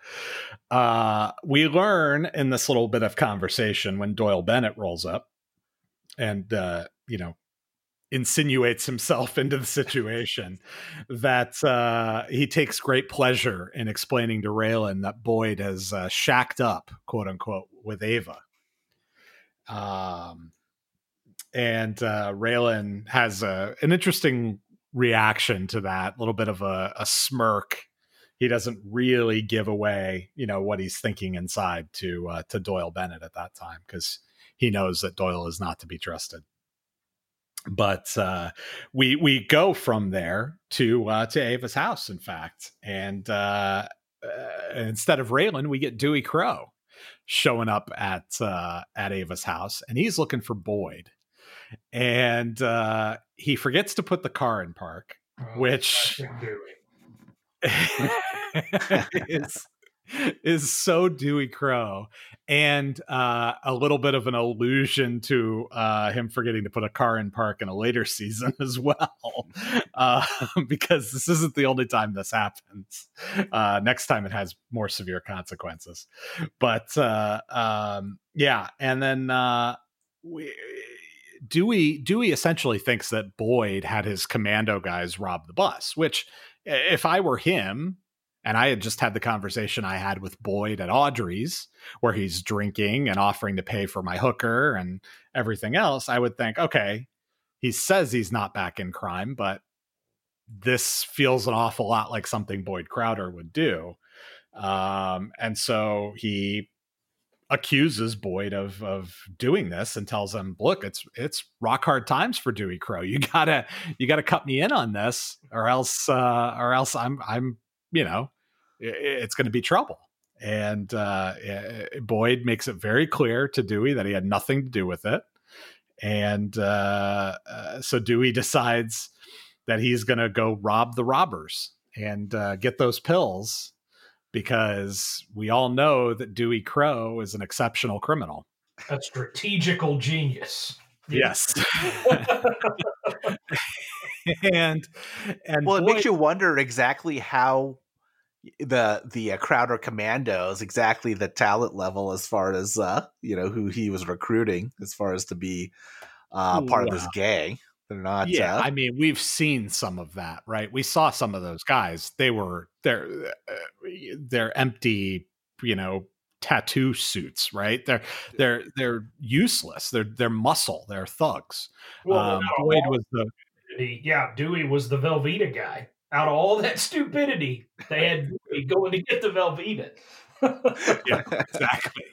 uh, we learn in this little bit of conversation when Doyle Bennett rolls up and, uh, you know, insinuates himself into the situation that uh, he takes great pleasure in explaining to Raylan that Boyd has uh, shacked up, quote unquote, with Ava. Um, and uh, Raylan has a, an interesting reaction to that, a little bit of a, a smirk. He doesn't really give away, you know, what he's thinking inside to uh, to Doyle Bennett at that time because he knows that Doyle is not to be trusted. But uh, we we go from there to uh, to Ava's house, in fact, and uh, uh instead of Raylan, we get Dewey Crowe showing up at uh, at Ava's house, and he's looking for Boyd, and uh, he forgets to put the car in park, oh, which is is so Dewey Crowe and uh, a little bit of an allusion to uh, him forgetting to put a car in park in a later season as well, uh, because this isn't the only time this happens. Uh, next time it has more severe consequences. But uh, um, yeah, and then uh, we. Dewey Dewey essentially thinks that Boyd had his commando guys rob the bus, which if I were him, and I had just had the conversation I had with Boyd at Audrey's, where he's drinking and offering to pay for my hooker and everything else. I would think, okay, he says he's not back in crime, but this feels an awful lot like something Boyd Crowder would do. Um, and so he accuses Boyd of of doing this and tells him, "Look, it's it's rock hard times for Dewey Crowe. You gotta you gotta cut me in on this, or else uh, or else I'm I'm you know it's going to be trouble. And uh, Boyd makes it very clear to Dewey that he had nothing to do with it. And uh, uh, so Dewey decides that he's going to go rob the robbers and uh, get those pills because we all know that Dewey Crowe is an exceptional criminal. A strategical genius. Yes. and and well, it Boyd, makes you wonder exactly how the the uh, Crowder Commandos exactly the talent level as far as uh, you know who he was recruiting as far as to be uh, part of this gang. They're not. yeah, uh, I mean, we've seen some of that, right? We saw some of those guys. They were they're uh, they're empty, you know, tattoo suits, right? They're they're they're useless. They're they're muscle. They're thugs. Well, um, no, Boyd was the yeah, Dewey was the Velveeta guy. Out of all that stupidity, they had Dewey going to get the Velveeta. yeah, exactly.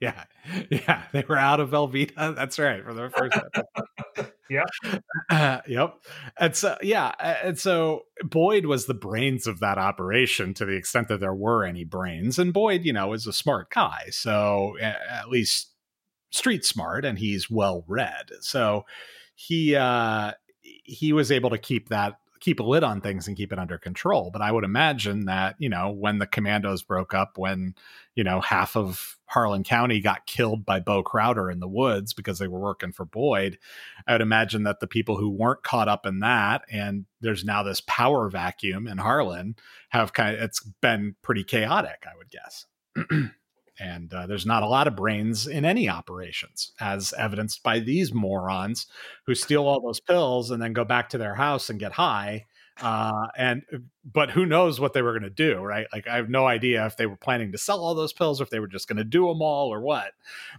Yeah, yeah, they were out of Velveeta. That's right for the first episode. yeah, Uh, yep. And so, yeah, and so Boyd was the brains of that operation to the extent that there were any brains. And Boyd, you know, is a smart guy, so at least street smart, and he's well read. So he uh, he was able to keep that keep a lid on things and keep it under control. But I would imagine that you know when the commandos broke up, when you know half of Harlan County got killed by Bo Crowder in the woods because they were working for Boyd. I would imagine that the people who weren't caught up in that, and there's now this power vacuum in Harlan, have kind of it's been pretty chaotic. I would guess. and uh, there's not a lot of brains in any operations, as evidenced by these morons who steal all those pills and then go back to their house and get high. Uh, and but who knows what they were going to do, right? Like I have no idea if they were planning to sell all those pills or if they were just going to do them all or what.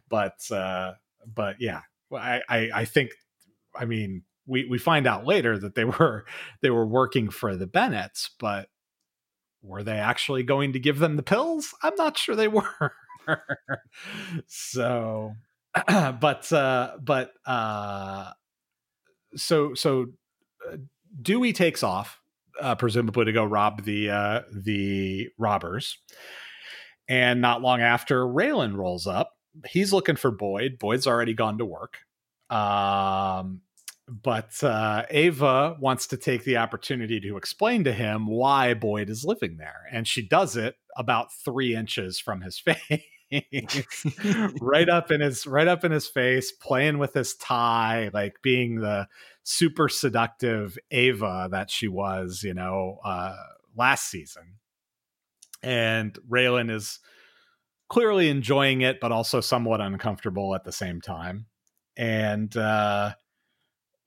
But uh, but yeah, I, I I think I mean we we find out later that they were they were working for the Bennetts, but were they actually going to give them the pills? I'm not sure they were. so but uh but uh so so uh, Dewey takes off uh, presumably to go rob the uh the robbers. And not long after Raylan rolls up he's looking for Boyd. Boyd's already gone to work. Um but uh, Ava wants to take the opportunity to explain to him why Boyd is living there, and she does it about three inches from his face, right up in his right up in his face, playing with his tie, like being the super seductive Ava that she was, you know, uh, last season. And Raylan is clearly enjoying it, but also somewhat uncomfortable at the same time. And uh,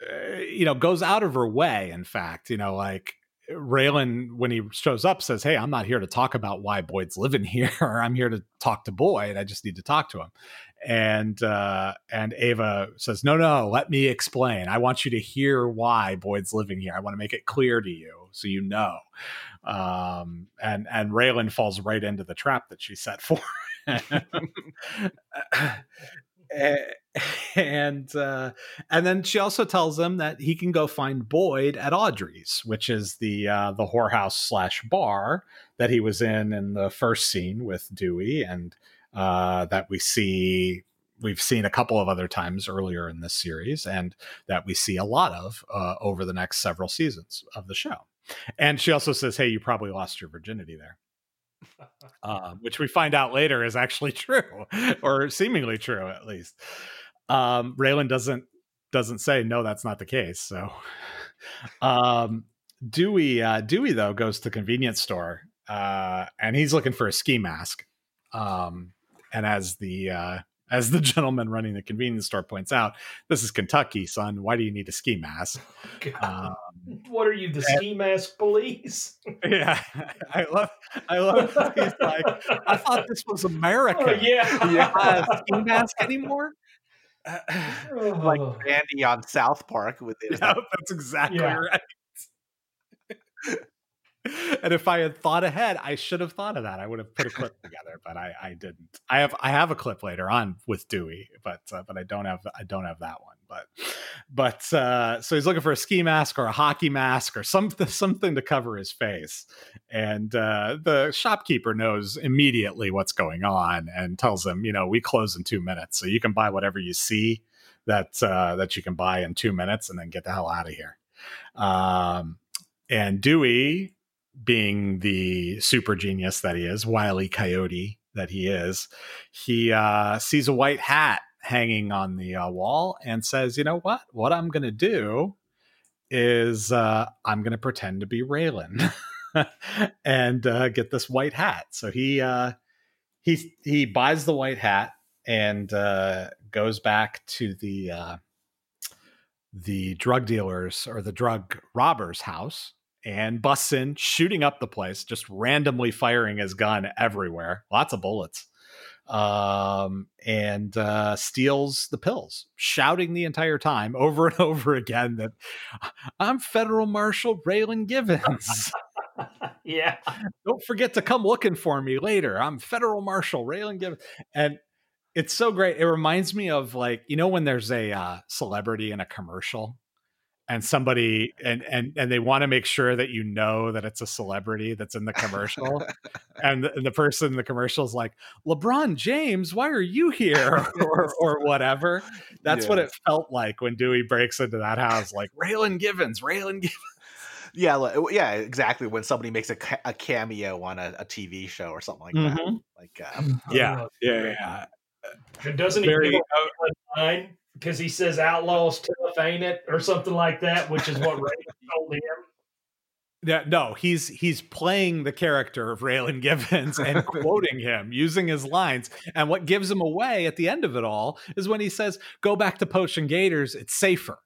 uh, you know, goes out of her way. In fact, you know, like Raylan, when he shows up, says, "Hey, I'm not here to talk about why Boyd's living here. I'm here to talk to Boyd. I just need to talk to him." And uh, and Ava says, "No, no, let me explain. I want you to hear why Boyd's living here. I want to make it clear to you so you know." Um, and and Raylan falls right into the trap that she set for. and uh, and then she also tells him that he can go find Boyd at Audrey's, which is the uh, the whorehouse slash bar that he was in in the first scene with Dewey, and uh, that we see we've seen a couple of other times earlier in this series, and that we see a lot of uh, over the next several seasons of the show. And she also says, "Hey, you probably lost your virginity there." Um, which we find out later is actually true, or seemingly true at least. Um, Raylan doesn't doesn't say no, that's not the case. So, um, Dewey uh, Dewey though goes to the convenience store uh, and he's looking for a ski mask. Um, and as the uh, as the gentleman running the convenience store points out, this is Kentucky, son. Why do you need a ski mask? Um, What are you, the ski mask police? yeah, I love, I love. He's like, I thought this was America. Oh, yeah. yeah, uh, ski mask anymore? like Randy on South Park with his Yeah, that's exactly Yeah. right. and if I had thought ahead, I should have thought of that. I would have put a clip together, but I, I didn't. I have I have a clip later on with Dewey, but uh, but I don't have I don't have that one. But but uh, so he's looking for a ski mask or a hockey mask or something something to cover his face, and uh, the shopkeeper knows immediately what's going on and tells him, you know, we close in two minutes, so you can buy whatever you see that uh, that you can buy in two minutes, and then get the hell out of here. Um, and Dewey, being the super genius that he is, wily coyote that he is, he uh, sees a white hat hanging on the uh, wall and says, "You know what? What I'm going to do is uh, I'm going to pretend to be Raylan and uh, get this white hat." So he uh, he he buys the white hat and uh, goes back to the the drug dealers or the drug robbers' house and busts in, shooting up the place, just randomly firing his gun everywhere, lots of bullets, um, and uh, steals the pills, shouting the entire time over and over again that I'm Federal Marshal Raylan Givens. yeah. Don't forget to come looking for me later. I'm Federal Marshal Raylan Givens. And it's so great. It reminds me of like, you know, when there's a uh, celebrity in a commercial and somebody and and and they want to make sure that you know that it's a celebrity that's in the commercial and, the, and the person in the commercial is like lebron james why are you here or, or whatever that's what it felt like when dewey breaks into that house like raylan givens raylan givens Yeah, like, yeah, exactly. When somebody makes a, ca- a cameo on a, a TV show or something like that, Mhm. like uh, yeah yeah yeah And doesn't he Very- give a line because he says "outlaws tough, ain't it?" or something like that, which is what Ray told him. Yeah, no, he's he's playing the character of Raylan Givens and quoting him using his lines. And what gives him away at the end of it all is when he says, "Go back to poaching gators; it's safer."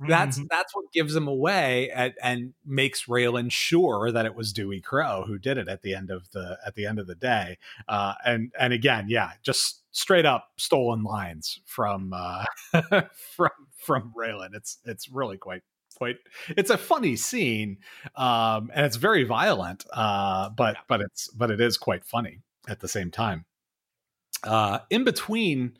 That's that's what gives him away and, and makes Raylan sure that it was Dewey Crowe who did it at the end of the at the end of the day. Uh, and and again, yeah, just straight up stolen lines from uh, from from Raylan. It's it's really quite quite it's a funny scene um and it's very violent uh but but it's but it is quite funny at the same time uh in between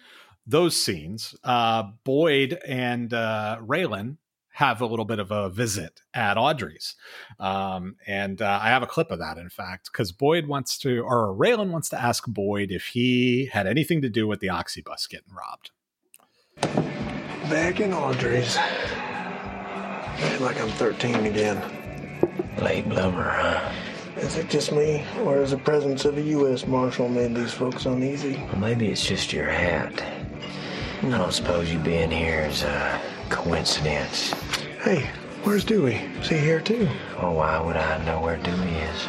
those scenes uh boyd and uh raylan have a little bit of a visit at audrey's um and uh, i have a clip of that in fact because boyd wants to or raylan wants to ask boyd if he had anything to do with the oxybus getting robbed Back in Audrey's. Feel like I'm 13 again. Late bloomer, huh? Is it just me, or is the presence of a U.S. Marshal made these folks uneasy? Well, maybe it's just your hat. I don't suppose you being here is a coincidence. Hey, where's Dewey? Is he here too? Oh, why would I know where Dewey is?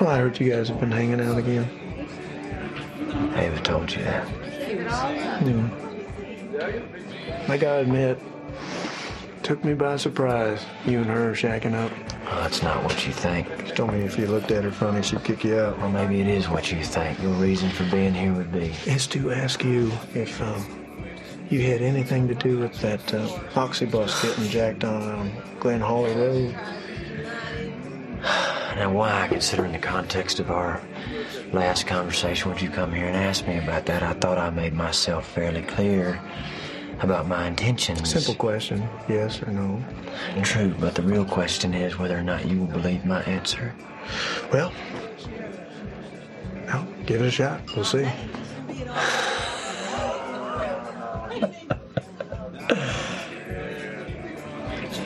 Well, I heard you guys have been hanging out again. Ava told you that. Yeah. I gotta admit, took me by surprise, you and her shacking up. Well, that's not what you think. She told me if you looked at her funny, she'd kick you out. Well, maybe it is what you think. Your reason for being here would be. Is to ask you if um, you had anything to do with that uh, oxybus getting jacked on um, Glen Holler Road. Now, why, considering the context of our last conversation, would you come here and ask me about that? I thought I made myself fairly clear about my intentions. Simple question, yes or no. True, but the real question is whether or not you will believe my answer. Well, well, give it a shot. We'll see.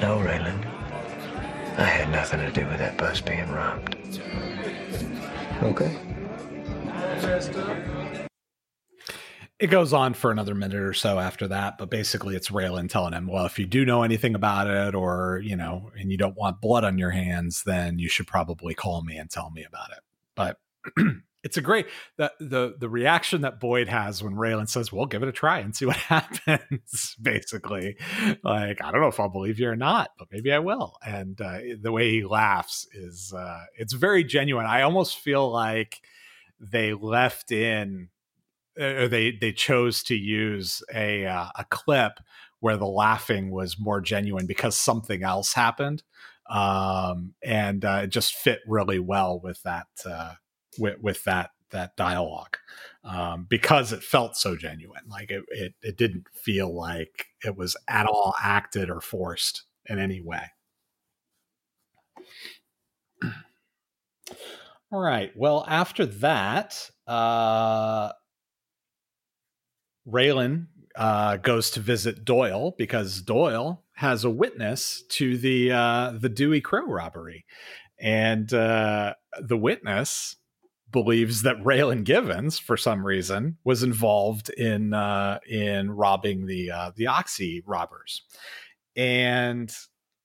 No, Raylan. I had nothing to do with that bus being robbed. Okay. It goes on for another minute or so after that, but basically it's Raylan telling him, well, if you do know anything about it or, you know, and you don't want blood on your hands, then you should probably call me and tell me about it. But it's a great the the the reaction that Boyd has when Raylan says, "Well, give it a try and see what happens." Basically, like I don't know if I'll believe you or not, but maybe I will. And uh, the way he laughs is uh, it's very genuine. I almost feel like they left in or they they chose to use a uh, a clip where the laughing was more genuine because something else happened um and uh, it just fit really well with that uh with with that that dialogue um because it felt so genuine like it it, it didn't feel like it was at all acted or forced in any way. All right well after that uh Raylan uh, goes to visit Doyle because Doyle has a witness to the uh, the Dewey Crowe robbery, and uh, the witness believes that Raylan Givens, for some reason, was involved in uh, in robbing the uh, the Oxy robbers, and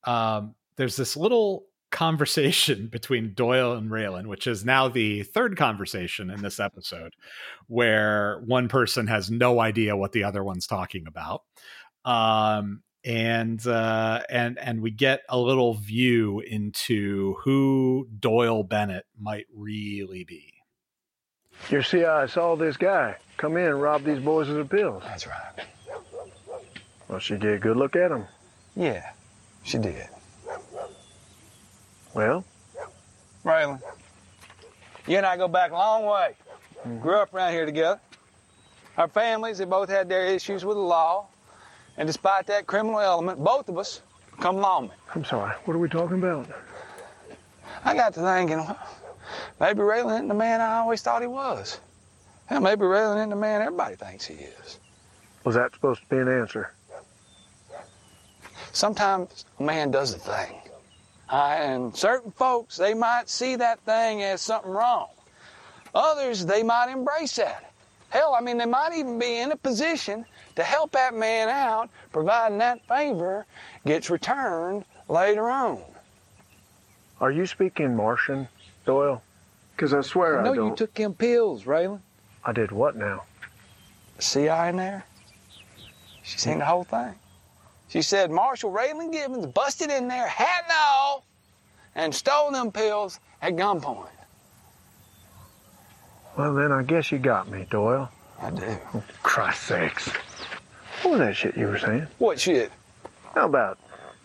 um, there's this little conversation between Doyle and Raylan, which is now the third conversation in this episode, where one person has no idea what the other one's talking about. Um, and uh, and and we get a little view into who Doyle Bennett might really be. You see, I saw this guy come in and rob these boys of their pills. That's right. Well, she get a good look at him. Yeah, she did. Well, Raylan, you and I go back a long way. Grew up around here together. Our families, they both had their issues with the law. And despite that criminal element, both of us come lawmen. I'm sorry. What are we talking about? I got to thinking, maybe Raylan isn't the man I always thought he was. Hell, maybe Raylan isn't the man everybody thinks he is. Was that supposed to be an answer? Sometimes a man does a thing. Uh, and certain folks, they might see that thing as something wrong. Others, they might embrace that. Hell, I mean, they might even be in a position to help that man out, providing that favor gets returned later on. Are you speaking Martian, Doyle? Because I swear I I, know don't. you took them pills, Raylan. I did what now? See I in there? She seen the whole thing. She said Marshal Raylan Givens busted in there, hat and all, and stole them pills at gunpoint. Well, then I guess you got me, Doyle. I do. Oh, Christ's sakes. What was that shit you were saying? What shit? How about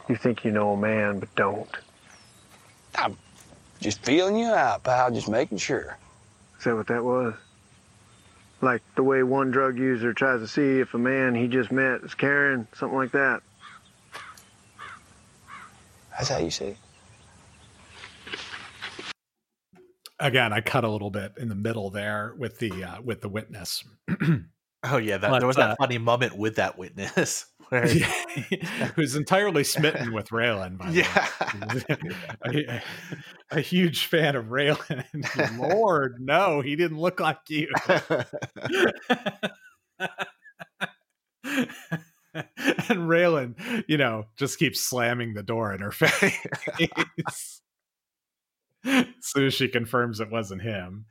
you think you know a man but don't? I'm just feeling you out, pal, just making sure. Is that what that was? Like the way one drug user tries to see if a man he just met is caring, something like that. That's how you see it. Again, I cut a little bit in the middle there with the uh, with the witness. Oh yeah, that, But, there was that uh, funny moment with that witness where who's entirely smitten with Raylan. By the way. a, a huge fan of Raylan. Lord, no, he didn't look like you. and Raylan, you know, just keeps slamming the door in her face. as she confirms it wasn't him.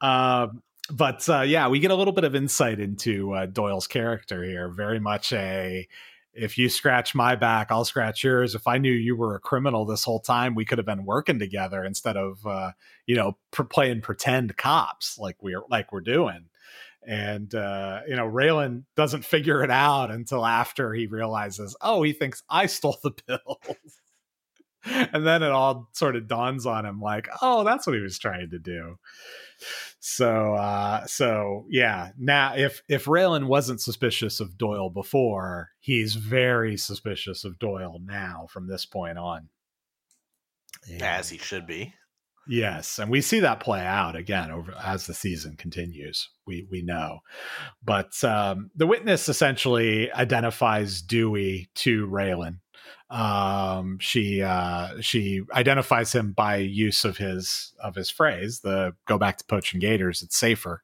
Um, but uh, yeah, we get a little bit of insight into uh, Doyle's character here. Very much a if you scratch my back, I'll scratch yours. If I knew you were a criminal this whole time, we could have been working together instead of uh, you know pr- playing pretend cops like we're like we're doing. And uh, you know, Raylan doesn't figure it out until after he realizes, oh, he thinks I stole the pills. and then it all sort of dawns on him like, oh, that's what he was trying to do. So uh so yeah, now if if Raylan wasn't suspicious of Doyle before, he's very suspicious of Doyle now from this point on. as he should be. Yes, and we see that play out again over as the season continues. We we know, but um, the witness essentially identifies Dewey to Raylan. Um, she uh, she identifies him by use of his of his phrase, the "Go back to poaching gators. It's safer."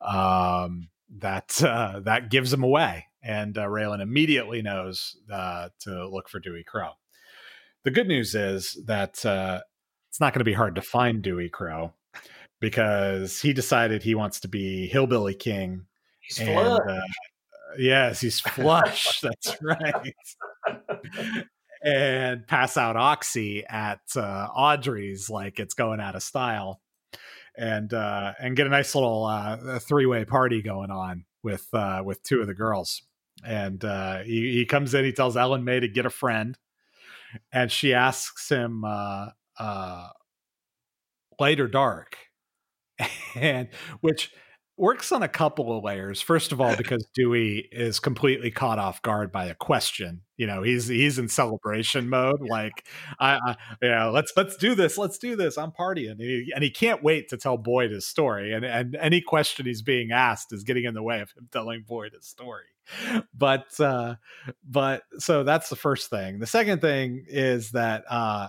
Um, that uh, that gives him away, and uh, Raylan immediately knows uh, to look for Dewey Crowe. The good news is that uh, it's not going to be hard to find Dewey Crowe because he decided he wants to be Hillbilly King. He's and, flush. uh, yes, he's flush. That's right. and pass out Oxy at uh, Audrey's like it's going out of style, and uh, and get a nice little uh, three way party going on with uh, with two of the girls. And uh, he, he comes in, he tells Ellen May to get a friend, and she asks him, uh, uh, light or dark, and which works on a couple of layers. First of all, because Dewey is completely caught off guard by a question. You know, he's he's in celebration mode. Like, I, I yeah, let's let's do this. Let's do this. I'm partying, and he, and he can't wait to tell Boyd his story. And and any question he's being asked is getting in the way of him telling Boyd his story. But uh, but so that's the first thing. The second thing is that uh,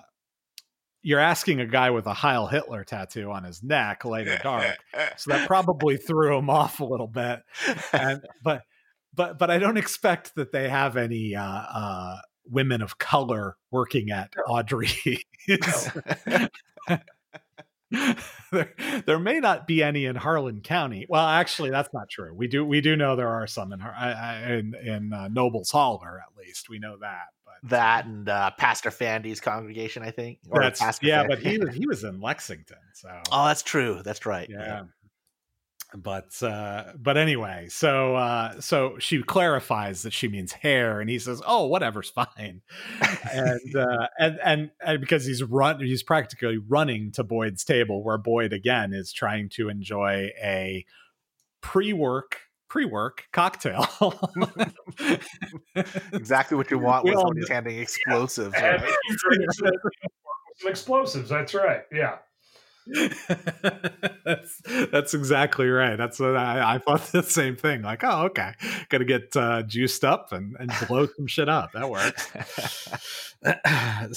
you're asking a guy with a Heil Hitler tattoo on his neck, light or dark. So that probably threw him off a little bit. And but but but I don't expect that they have any uh uh women of color working at Audrey's. there, there may not be any in Harlan County. Well, actually, that's not true. We do we do know there are some in Har- I- I- in, in uh, Nobles Holler, at least we know that. But That and uh, Pastor Fandy's congregation, I think. Or that's Pastor yeah, Fan- but he was he was in Lexington, so oh, that's true. That's right. yeah. But uh, but anyway, so uh, so she clarifies that she means hair, and he says, "Oh, whatever's fine," and uh, and and and because he's run, he's practically running to Boyd's table, where Boyd again is trying to enjoy a pre-work pre-work cocktail. exactly what you want We when all somebody's handing explosives. And right? he drinks it with explosives. That's right. Yeah. that's that's exactly right. That's what I, I thought the same thing. Like, oh, okay, gonna get uh, juiced up and, and blow some shit up. That works.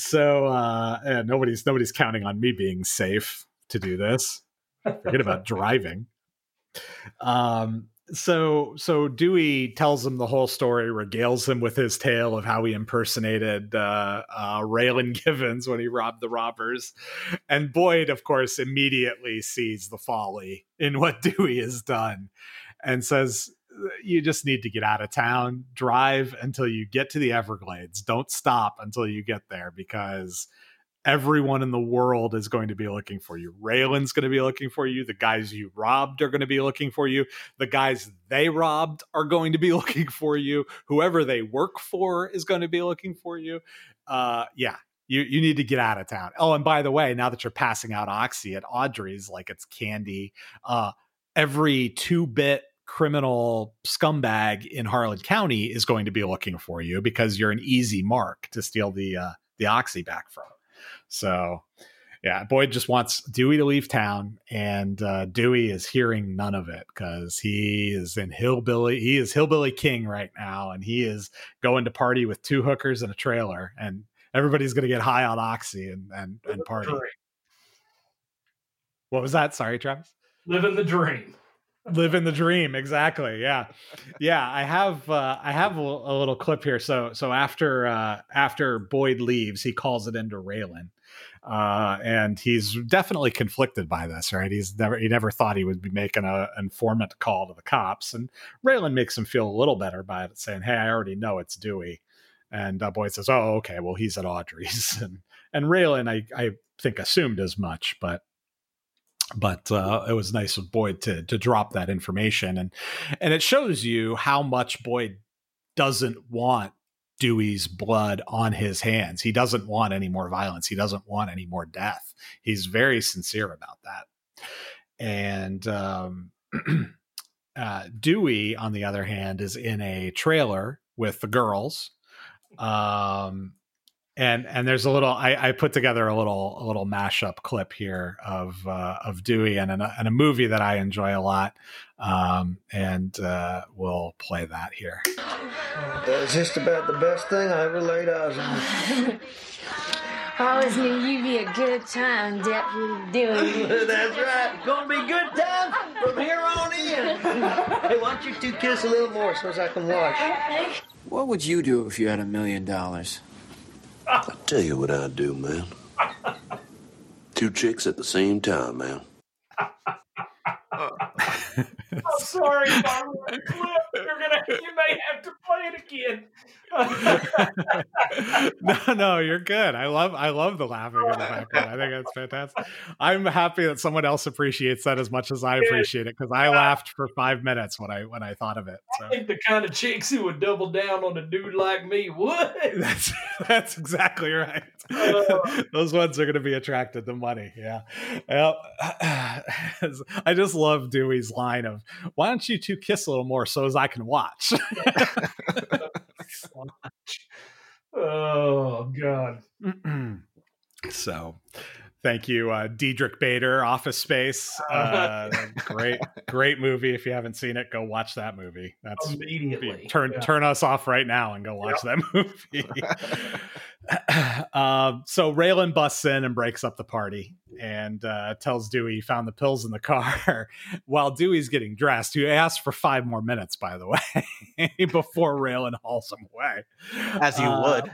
so uh, yeah, nobody's nobody's counting on me being safe to do this. Forget about driving. Um, so so Dewey tells him the whole story, regales him with his tale of how he impersonated uh, uh, Raylan Givens when he robbed the robbers, and Boyd, of course, immediately sees the folly in what Dewey has done, and says. You just need to get out of town, drive until you get to the Everglades. Don't stop until you get there because everyone in the world is going to be looking for you. Raylan's going to be looking for you. The guys you robbed are going to be looking for you. The guys they robbed are going to be looking for you. Whoever they work for is going to be looking for you. Uh, yeah. You, you need to get out of town. Oh, and by the way, now that you're passing out oxy at Audrey's like it's candy, uh, every two bit criminal scumbag in Harlan County is going to be looking for you because you're an easy mark to steal the uh, the oxy back from. So, yeah, Boyd just wants Dewey to leave town, and uh, Dewey is hearing none of it because he is in hillbilly. He is hillbilly king right now, and he is going to party with two hookers and a trailer, and everybody's going to get high on oxy and and, and party. What was that? Sorry, Travis. Living the dream. Living the dream exactly yeah. Yeah i have uh i have a, a little clip here. So so after uh after boyd leaves he calls it into raylan uh and he's definitely conflicted by this right? He's never he never thought he would be making a informant call to the cops and raylan makes him feel a little better by it saying hey i already know it's dewey. And uh, boyd says oh okay well he's at audrey's. And and raylan i i think assumed as much but but uh, it was nice of Boyd to to drop that information and and it shows you how much Boyd doesn't want Dewey's blood on his hands. He doesn't want any more violence. He doesn't want any more death. He's very sincere about that. And um, uh, Dewey, on the other hand, is in a trailer with the girls. Um, and and there's a little I, I put together a little a little mashup clip here of uh, of Dewey and, a, and a movie that I enjoy a lot, um, and uh, we'll play that here. That's just about the best thing I ever laid eyes on. Always knew you'd be a good time, Deputy Dewey. That's right. Gonna be good times from here on in. hey, why don't you two kiss a little more so as I can watch? What would you do if you had a million dollars? I'll tell you what I'd do, man. Two chicks at the same time, man. I'm sorry, if I ruined. You're gonna, you may have to play it again. no, no, you're good. I love, I love the laughing in the background. I think that's fantastic. I'm happy that someone else appreciates that as much as I appreciate it because I laughed for five minutes when I when I thought of it. I think the kind of chicks who would double down on a dude like me would. That's that's exactly right. Uh. Those ones are going to be attracted to money. Yeah. Well, I just love Dewey's line of "Why don't you two kiss a little more so as I can watch." oh God. so thank you uh diedrich bader office space. Uh great great movie. If you haven't seen it go watch that movie. That's Immediately, turn yeah. turn us off right now and go watch that movie. Um so raylan busts in and breaks up the party and uh tells dewey he found the pills in the car while dewey's getting dressed. Who asked for five more minutes by the way before raylan hauls him away. As you Uh, would.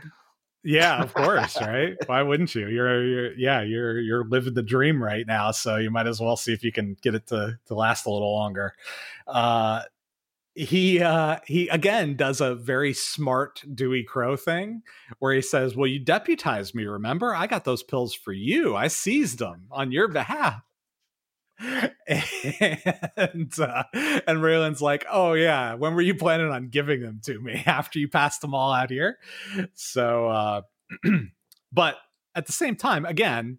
Yeah, of course, right? Why wouldn't you? You're, you're, yeah, you're, you're living the dream right now, so you might as well see if you can get it to to last a little longer. Uh, he, uh, he again does a very smart Dewey Crowe thing, where he says, "Well, you deputized me. Remember, I got those pills for you. I seized them on your behalf." and uh, and Raylan's like, "Oh yeah, when were you planning on giving them to me after you passed them all out here?" So, uh, but at the same time, again,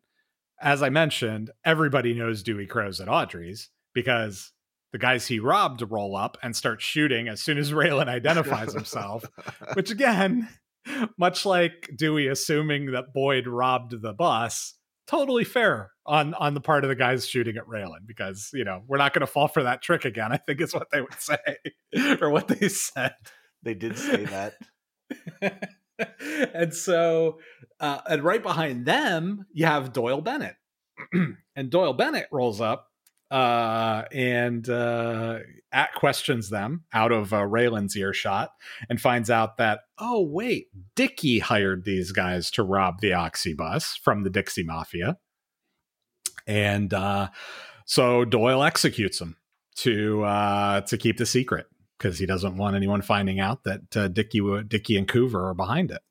as I mentioned, everybody knows Dewey Crowe's at Audrey's because the guys he robbed roll up and start shooting as soon as Raylan identifies himself, which again, much like Dewey assuming that Boyd robbed the bus, totally fair on on the part of the guys shooting at Raylan because you know we're not going to fall for that trick again. I think is what they would say or what they said. They did say that. and so, uh, and right behind them, you have Doyle Bennett, and Doyle Bennett rolls up uh, and uh, at questions them out of uh, Raylan's earshot and finds out that oh wait, Dickie hired these guys to rob the Oxy bus from the Dixie Mafia, and uh, so Doyle executes them to uh, to keep the secret because he doesn't want anyone finding out that uh, Dickie Dickie and Coover are behind it.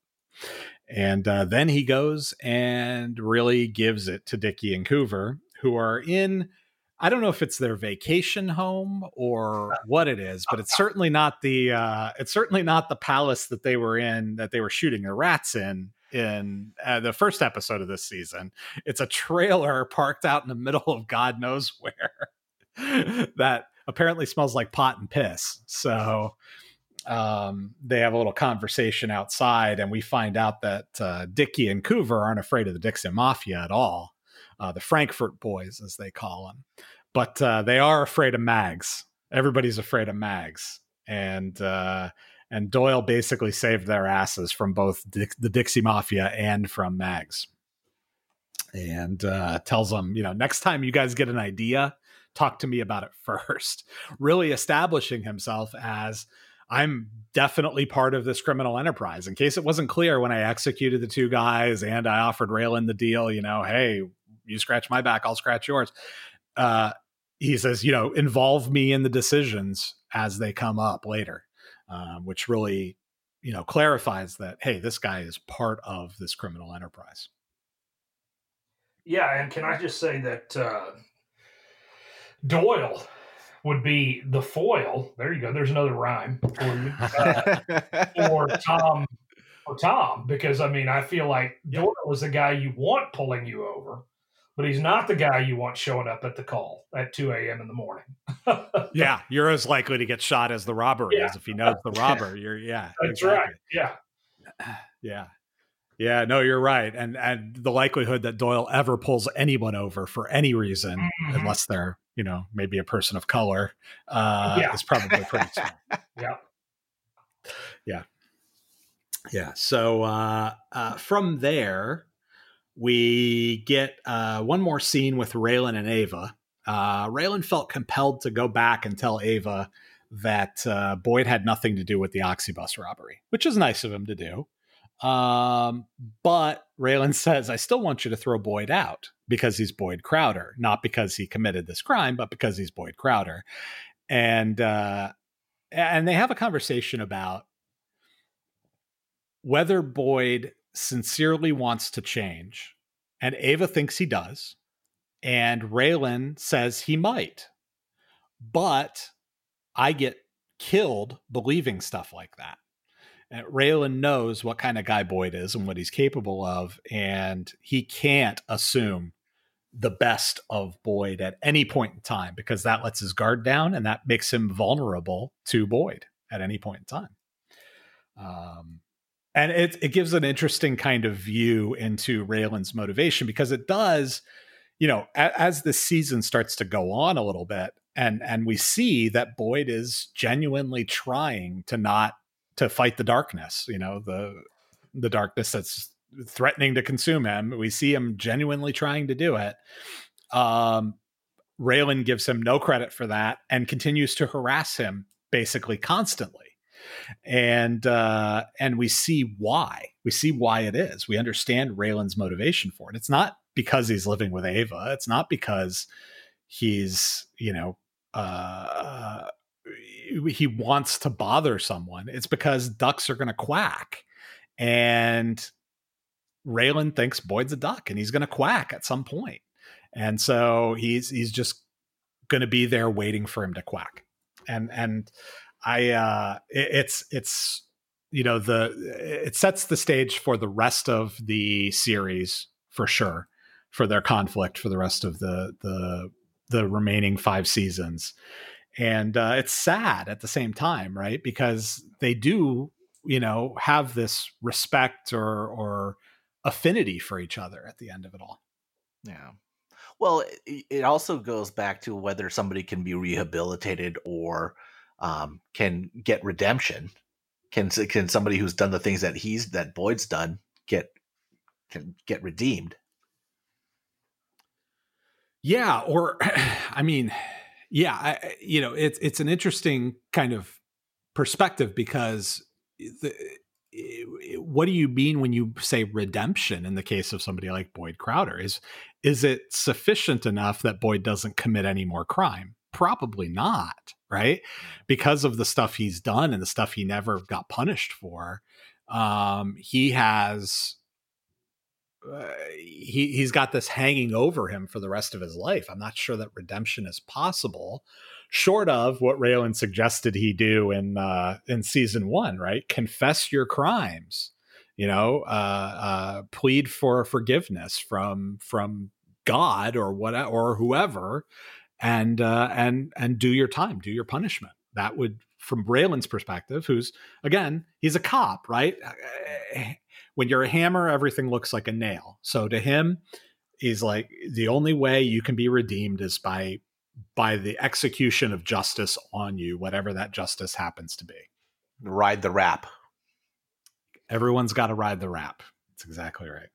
And uh, then he goes and really gives it to Dickie and Coover, who are in I don't know if it's their vacation home or what it is, but it's certainly not the uh, it's certainly not the palace that they were in that they were shooting the rats in in uh, the first episode of this season. It's a trailer parked out in the middle of God knows where that apparently smells like pot and piss. So um, they have a little conversation outside, and we find out that uh, Dickie and Coover aren't afraid of the Dixie Mafia at all uh, the Frankfort boys, as they call them. But uh, they are afraid of mags. Everybody's afraid of mags, and uh, and Doyle basically saved their asses from both Dick, the Dixie Mafia and from mags. And uh, tells them, you know, next time you guys get an idea, talk to me about it first. Really establishing himself as I'm definitely part of this criminal enterprise. In case it wasn't clear when I executed the two guys and I offered Raylan the deal, you know, hey, you scratch my back, I'll scratch yours. Uh, he says, you know, involve me in the decisions as they come up later, um, which really, you know, clarifies that hey, this guy is part of this criminal enterprise. Yeah, and can I just say that uh, Doyle would be the foil. There you go. There's another rhyme for you uh, for Tom. For Tom, because I mean, I feel like Doyle is the guy you want pulling you over but he's not the guy you want showing up at the call at 2 a.m. in the morning. yeah, you're as likely to get shot as the robber yeah. is if he knows the robber. You're yeah, that's exactly. right. Yeah, yeah, yeah. No, you're right, and and the likelihood that Doyle ever pulls anyone over for any reason, mm-hmm. unless they're you know maybe a person of color, uh, yeah. is probably pretty small. yeah, yeah, yeah. So uh, uh, from there we get uh, one more scene with Raylan and Ava. Uh, Raylan felt compelled to go back and tell Ava that uh, Boyd had nothing to do with the Oxybus robbery, which is nice of him to do. Um, but Raylan says, I still want you to throw Boyd out because he's Boyd Crowder, not because he committed this crime, but because he's Boyd Crowder. And uh, and they have a conversation about whether Boyd sincerely wants to change, and Ava thinks he does, and Raylan says he might. But I get killed believing stuff like that. And Raylan knows what kind of guy Boyd is and what he's capable of, and he can't assume the best of Boyd at any point in time because that lets his guard down and that makes him vulnerable to Boyd at any point in time. Um, and it it gives an interesting kind of view into Raylan's motivation because it does, you know, a, as the season starts to go on a little bit, and and we see that Boyd is genuinely trying to not to fight the darkness, you know, the the darkness that's threatening to consume him. We see him genuinely trying to do it. Um, Raylan gives him no credit for that and continues to harass him basically constantly and uh, and we see why. We see why it is. We understand Raylan's motivation for it. It's not because he's living with Ava. It's not because he's you know uh, he wants to bother someone. It's because ducks are going to quack, and Raylan thinks Boyd's a duck, and he's going to quack at some point, and so he's he's just going to be there waiting for him to quack, and and I uh, it, it's it's you know the it sets the stage for the rest of the series for sure for their conflict for the rest of the the the remaining five seasons. And uh, it's sad at the same time right? Because they do you know have this respect or or affinity for each other at the end of it all. Yeah. Well, it, it also goes back to whether somebody can be rehabilitated or um, can get redemption. Can can somebody who's done the things that he's that Boyd's done get can get redeemed? Yeah, or I mean, yeah, I, you know, it's it's an interesting kind of perspective because the, what do you mean when you say redemption in the case of somebody like Boyd Crowder? Is is it sufficient enough that Boyd doesn't commit any more crime? Probably not, right? Because of the stuff he's done and the stuff he never got punished for. Um, he has uh, he he's got this hanging over him for the rest of his life. I'm not sure that redemption is possible, short of what Raylan suggested he do in uh, in season one. Right, confess your crimes. You know, uh, uh, plead for forgiveness from from God or what or whoever, and uh, and and do your time, do your punishment. That would, from Raylan's perspective, who's again he's a cop, right? Uh, eh, eh, when you're a hammer, everything looks like a nail. So to him, he's like the only way you can be redeemed is by by the execution of justice on you, whatever that justice happens to be. Ride the rap. Everyone's got to ride the rap. That's exactly right.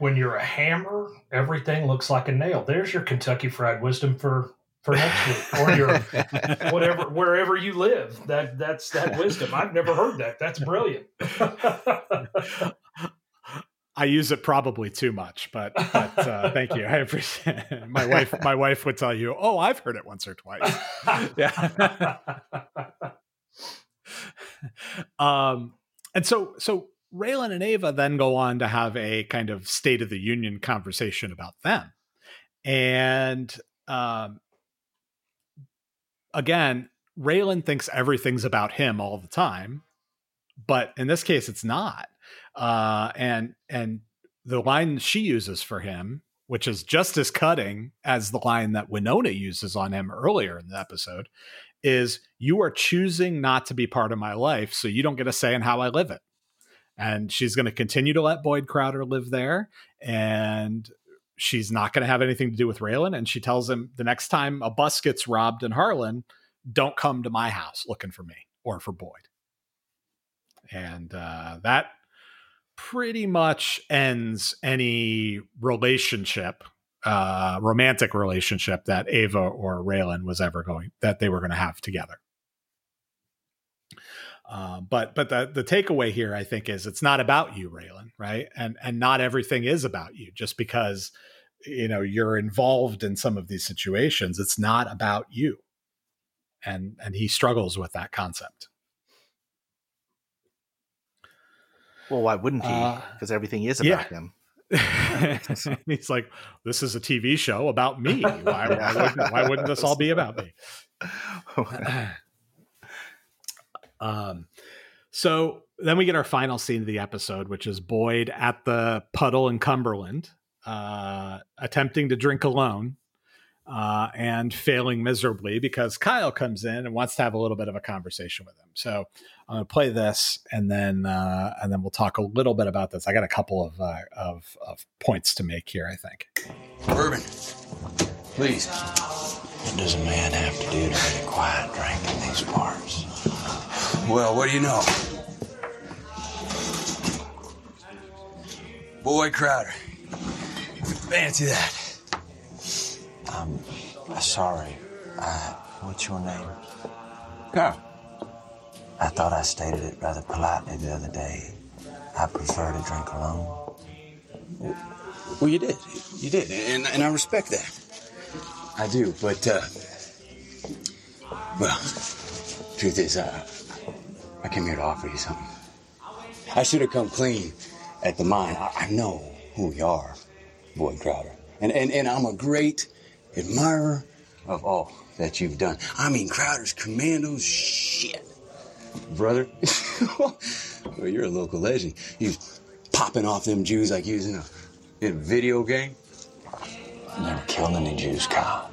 When you're a hammer, everything looks like a nail. There's your Kentucky Fried Wisdom for for next week, or your whatever wherever you live. That that's that wisdom. I've never heard that. That's brilliant. I use it probably too much, but, but uh, thank you. I appreciate it. My wife, my wife would tell you, "Oh, I've heard it once or twice." yeah. um, and so, so Raylan and Ava then go on to have a kind of State of the Union conversation about them, and um, again, Raylan thinks everything's about him all the time, but in this case, it's not. Uh, and and the line she uses for him, which is just as cutting as the line that Winona uses on him earlier in the episode, is "You are choosing not to be part of my life, so you don't get a say in how I live it." And she's going to continue to let Boyd Crowder live there, and she's not going to have anything to do with Raylan. And she tells him the next time a bus gets robbed in Harlan, don't come to my house looking for me or for Boyd. And uh, that pretty much ends any relationship, uh, romantic relationship that Ava or Raylan was ever going that they were going to have together. Uh, but but the the takeaway here, I think, is it's not about you, Raylan, right? And and not everything is about you. Just because you know you're involved in some of these situations, it's not about you. And and he struggles with that concept. Well, why wouldn't he? Uh, Because everything is yeah. about him. He's like, this is a TV show about me. Why, why, wouldn't, why wouldn't this all be about me? um, so then we get our final scene of the episode, which is Boyd at the puddle in Cumberland, uh, attempting to drink alone uh, and failing miserably because Kyle comes in and wants to have a little bit of a conversation with him. So I'm going to play this, and then uh, and then we'll talk a little bit about this. I got a couple of uh, of, of points to make here. I think. Bourbon, please. What does a man have to do to get a quiet drink in these parts? Well, what do you know? Boyd Crowder. Fancy that. I'm sorry. Uh, what's your name? Kyle. I thought I stated it rather politely the other day. I prefer to drink alone. Well, you did. You did. And, and I respect that. I do. But, uh, well, truth is, uh, I came here to offer you something. I should have come clean at the mine. I, I know who you are, Boyd Crowder. And, and, and I'm a great admirer of all that you've done. I mean, Crowder's commandos, shit. Brother, well, you're a local legend. You popping off them Jews like in a, in a video game. Never killed any Jews, Kyle.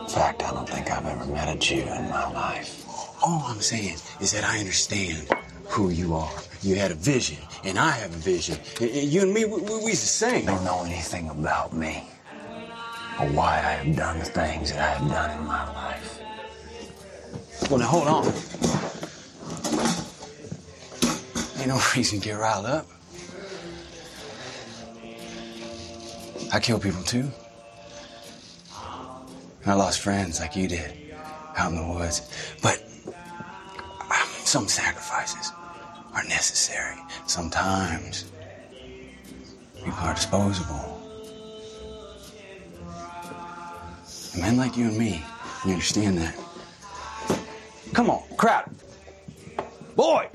In fact, I don't think I've ever met a Jew in my life. All I'm saying is that I understand who you are. You had a vision, and I have a vision. You and me, we, we, we's the same. Don't know anything about me or why I have done the things that I have done in my life. Well, now hold on. Ain't no reason to get riled up. I kill people too. And I lost friends like you did out in the woods. But some sacrifices are necessary. Sometimes people are disposable. Men like you and me, we understand that. Come on, crowd. Boy!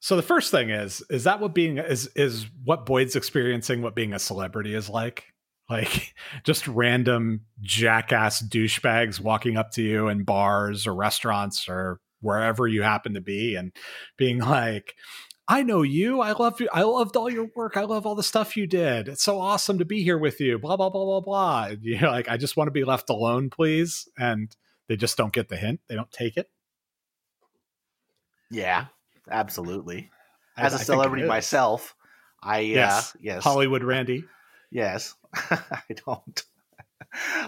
So the first thing is, is that what being is is what Boyd's experiencing what being a celebrity is like? Like just random jackass douchebags walking up to you in bars or restaurants or wherever you happen to be and being like, I know you. I love you. I loved all your work. I love all the stuff you did. It's so awesome to be here with you. Blah blah blah blah blah. And you're like, I just want to be left alone, please. And they just don't get the hint. They don't take it. Yeah, absolutely. As a I it celebrity myself, I Yes. uh, yes Hollywood Randy. Yes, I don't.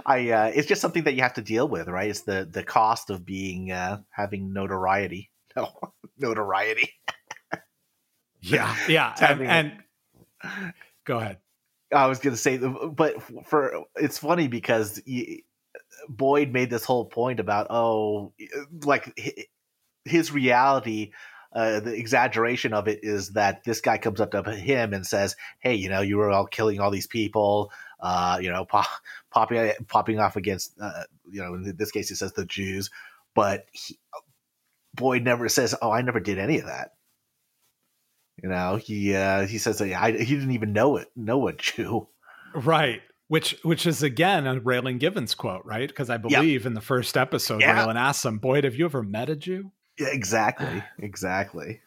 I uh, it's just something that you have to deal with, right? It's the the cost of being uh, having notoriety. No, notoriety. Yeah, yeah, and, and go ahead. I was going to say, but for it's funny because y Boyd made this whole point about oh, like his reality. Uh, the exaggeration of it is that this guy comes up to him and says, "Hey, you know, you were all killing all these people, uh, you know, pop, popping popping off against, uh, you know, in this case, he says the Jews, but he, Boyd never says, "Oh, I never did any of that." You know, he uh, he says that I, he didn't even know it, know a Jew. Right. Which which is again a Raylan Givens quote, right? Because I believe in the first episode, Yeah. Raylan asks him, Boyd, have you ever met a Jew? Yeah, exactly, exactly.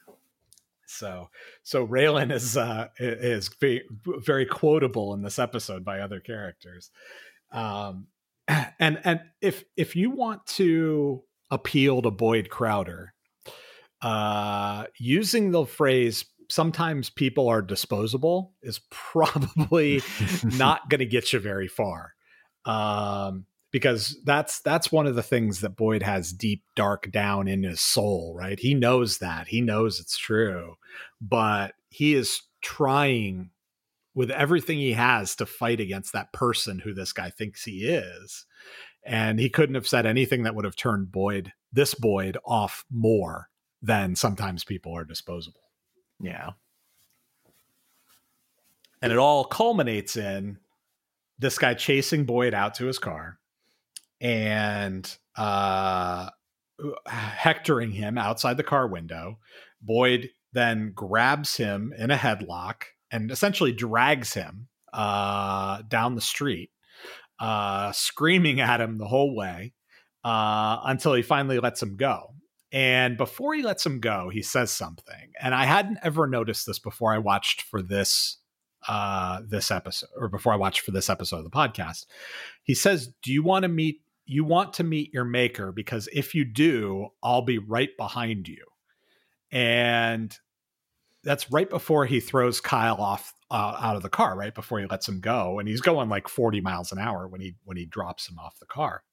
So so Raylan is uh is very, very quotable in this episode by other characters. Um and and if if you want to appeal to Boyd Crowder, uh using the phrase sometimes people are disposable is probably not going to get you very far. Um because that's that's one of the things that Boyd has deep dark down in his soul, right? He knows that. He knows it's true, but he is trying with everything he has to fight against that person who this guy thinks he is. And he couldn't have said anything that would have turned Boyd, this Boyd, off more than sometimes people are disposable. Yeah. And it all culminates in this guy chasing Boyd out to his car and uh, hectoring him outside the car window. Boyd then grabs him in a headlock and essentially drags him uh, down the street, uh, screaming at him the whole way uh, until he finally lets him go. And before he lets him go, he says something. And I hadn't ever noticed this before I watched for this uh this episode or before I watched for this episode of the podcast. He says, "Do you want to meet you want to meet your maker because if you do, I'll be right behind you." And that's right before he throws Kyle off uh, out of the car, right before he lets him go, and he's going like 40 miles an hour when he when he drops him off the car.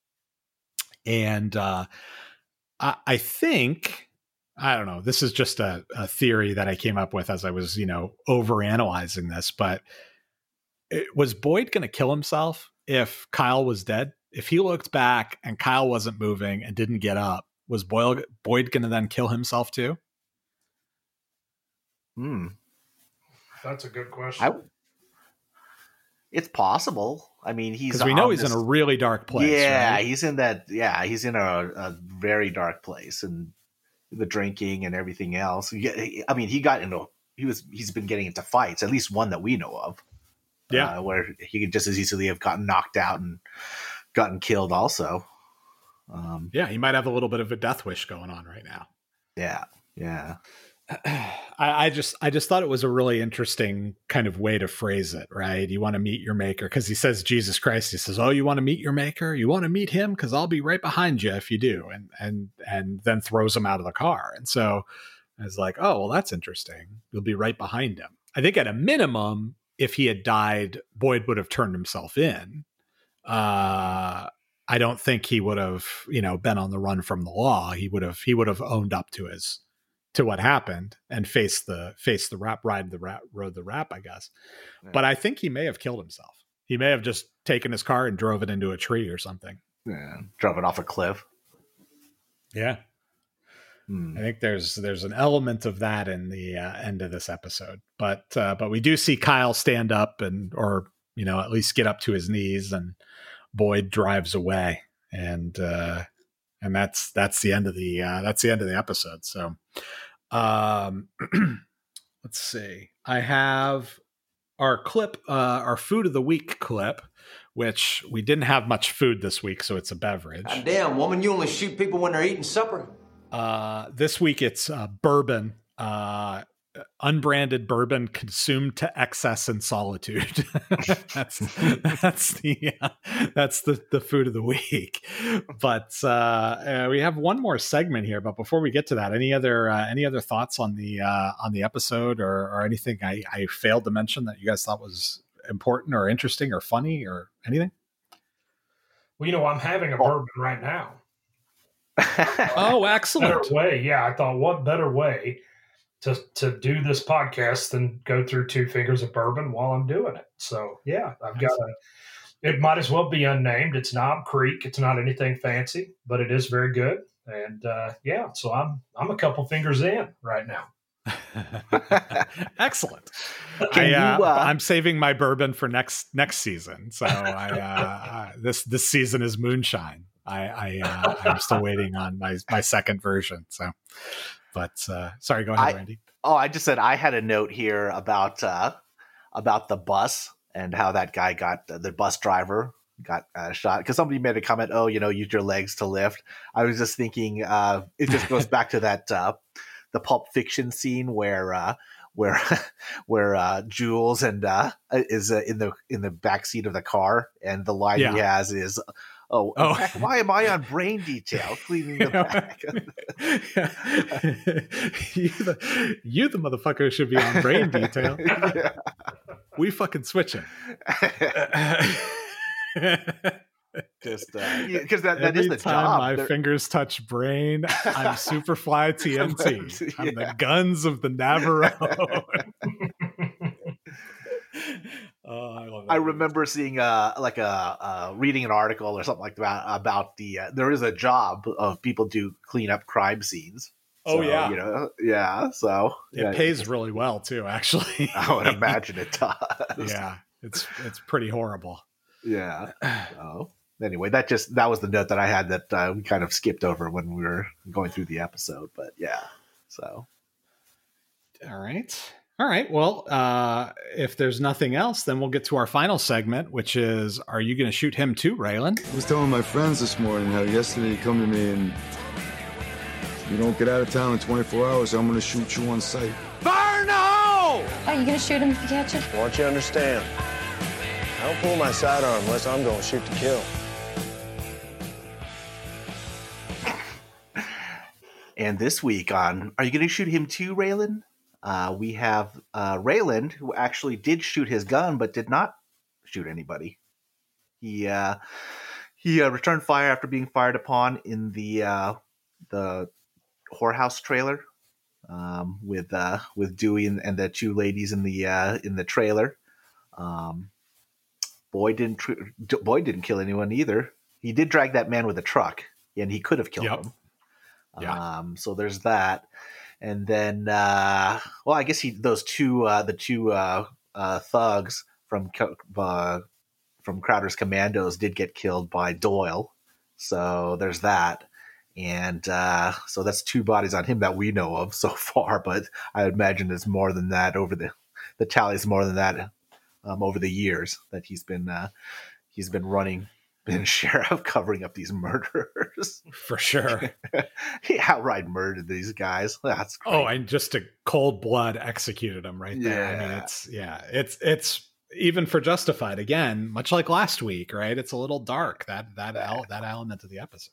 And uh I, I think I don't know. This is just a, a theory that I came up with as I was, you know, over analyzing this. But it, was Boyd going to kill himself if Kyle was dead? If he looked back and Kyle wasn't moving and didn't get up, was Boyle, Boyd going to then kill himself too? Hmm. That's a good question. I, it's possible. I mean, he's Because we know he's this- in a really dark place. yeah, right? he's in that. Yeah, he's in a, a very dark place, and the drinking and everything else. I mean, he got into. He was. He's been getting into fights, at least one that we know of. Yeah. uh, where he could just as easily have gotten knocked out and gotten killed. Also. Um, yeah, he might have a little bit of a death wish going on right now. yeah. Yeah. I, I just I just thought it was a really interesting kind of way to phrase it, right? You want to meet your maker because he says Jesus Christ. He says, "Oh, you want to meet your maker? You want to meet him? Because I'll be right behind you if you do." And and and then throws him out of the car. And so I was like, "Oh, well, that's interesting. You'll be right behind him." I think at a minimum, if he had died, Boyd would have turned himself in. Uh, I don't think he would have, you know, been on the run from the law. He would have he would have owned up to his to what happened and faced the faced the rap ride the rap rode the rap, I guess. But I think he may have killed himself. He may have just taken his car and drove it into a tree or something. Yeah. Drove it off a cliff. Yeah. Hmm. I think there's there's an element of that in the uh, end of this episode, but uh, but we do see Kyle stand up and or you know at least get up to his knees, and Boyd drives away, and uh, and that's that's the end of the uh, that's the end of the episode. So, um, let's see. I have our clip, uh, our food of the week clip, which we didn't have much food this week, so it's a beverage. God damn, woman, you only shoot people when they're eating supper. Uh, this week it's uh, bourbon, uh, unbranded bourbon consumed to excess in solitude. that's that's the uh, that's the the food of the week. But uh, uh, we have one more segment here. But before we get to that, any other uh, any other thoughts on the uh, on the episode or or anything I, I failed to mention that you guys thought was important or interesting or funny or anything? Well, you know, I'm having a bourbon right now. Oh, excellent! Better way, yeah. I thought, what better way to to do this podcast than go through two fingers of bourbon while I'm doing it? So, yeah, I've got a. It might as well be unnamed. It's Knob Creek. It's not anything fancy, but it is very good. And uh, yeah, so I'm I'm a couple fingers in right now. Excellent. Can I, uh, you, uh, I'm saving my bourbon for next next season. So I, uh, uh, this this season is moonshine. I, I uh, I'm still waiting on my my second version. So, but uh, sorry, go ahead, I- Randy. Oh, I just said I had a note here about uh, about the bus and how that guy got the bus driver got uh, shot because somebody made a comment. Oh, you know, use your legs to lift. I was just thinking uh, it just goes back to that uh, the Pulp Fiction scene where uh, where where uh, Jules and uh, is uh, in the in the back seat of the car and the line he has is. Oh, Oh. fact, why am I on brain detail cleaning the back? you, the, you the motherfucker should be on brain detail. We fucking switching. Just uh, because that, that Every the time job. my They're- fingers touch brain, I'm Superfly TNT. I'm the guns of the Navarone. Oh, I love that. I remember seeing uh like a uh, reading an article or something like that about the uh, there is a job of people do clean up crime scenes. Oh, So, yeah. you know, yeah. So It yeah, pays really well too, actually. I would imagine it does. yeah, it's it's pretty horrible. yeah. So anyway, that just that was the note that I had that uh, we kind of skipped over when we were going through the episode. But yeah, so All right. All right. Well, uh, if there's nothing else, then we'll get to our final segment, which is Are you going to shoot him too, Raylan? I was telling my friends this morning how yesterday you come to me and you don't get out of town in 24 hours, I'm gonna shoot you on sight. Are you gonna shoot him if you catch it? I want you to understand. I don't pull my sidearm unless I'm going to shoot to kill. And this week on Are You Going to Shoot Him Too, Raylan? Uh, we have uh, Raylan, who actually did shoot his gun but did not shoot anybody. He uh, he uh, returned fire after being fired upon in the uh, the whorehouse trailer um, with uh, with Dewey and, and the two ladies in the uh, in the trailer. Um, Boy didn't tr- Boy didn't kill anyone either. he did drag that man with a truck, and he could have killed Yep. him. Yeah. Um, so there's that, and then uh, well, I guess he those two uh, the two uh, uh, thugs from uh, from Crowder's Commandos did get killed by Doyle. So there's that. And uh, so that's two bodies on him that we know of so far, but I imagine there's more than that over the the tally's more than that um, over the years that he's been uh, he's been running been sheriff covering up these murders. For sure. he outright murdered these guys. That's oh, great. Oh, and just a cold blood executed them right there. I mean, Yeah. it's yeah, it's it's even for Justified again, much like last week, right? It's a little dark that that el- that element of the episode.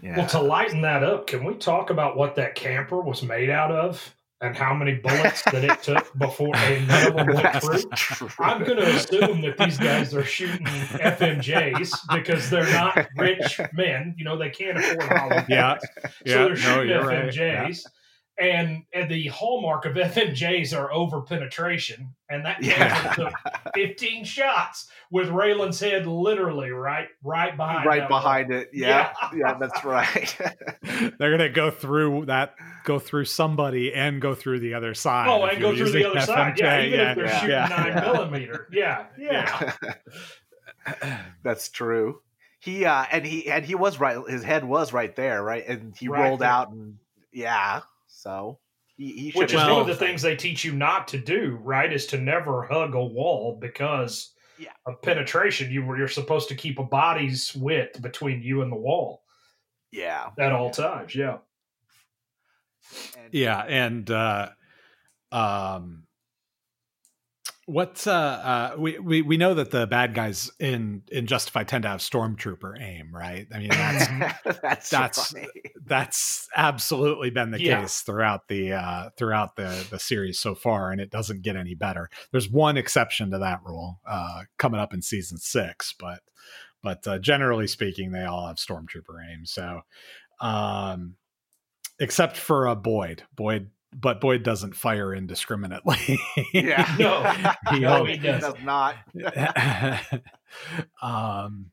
Well, to lighten that up, can we talk about what that camper was made out of and how many bullets that it took before and none of them went through? I'm going to assume that these guys are shooting FMJs because they're not rich men. You know, they can't afford Hollywood. Yeah. So Yeah. they're shooting you're right. FMJs. And, and the hallmark of FMJs are over penetration, and that Yeah. camper took 15 shots with Raylan's head literally right right behind right that behind it. Yeah, yeah, that's right. They're gonna go through that, go through somebody, and go through the other side. Oh, if and go through the using other side. Yeah, FMJ, even if they're yeah, shooting yeah, nine yeah. millimeter. Yeah, yeah. That's true. He uh and he and he was right his head was right there, right? And he Right rolled there. out and yeah. So he, he Which should is one of the things they teach you not to do, right? Is to never hug a wall because of penetration. You were you're supposed to keep a body's width between you and the wall Yeah. at all times. Yeah. yeah and uh um what's uh uh we, we we know that the bad guys in in justified tend to have stormtrooper aim right i mean that's that's that's right. that's absolutely been the Yeah. case throughout the uh throughout the the series so far and it doesn't get any better there's one exception to that rule uh coming up in season six but but uh, generally speaking they all have stormtrooper aim so um except for uh, boyd boyd but boyd doesn't fire indiscriminately Yeah. No. He No, he doesn't. does not. um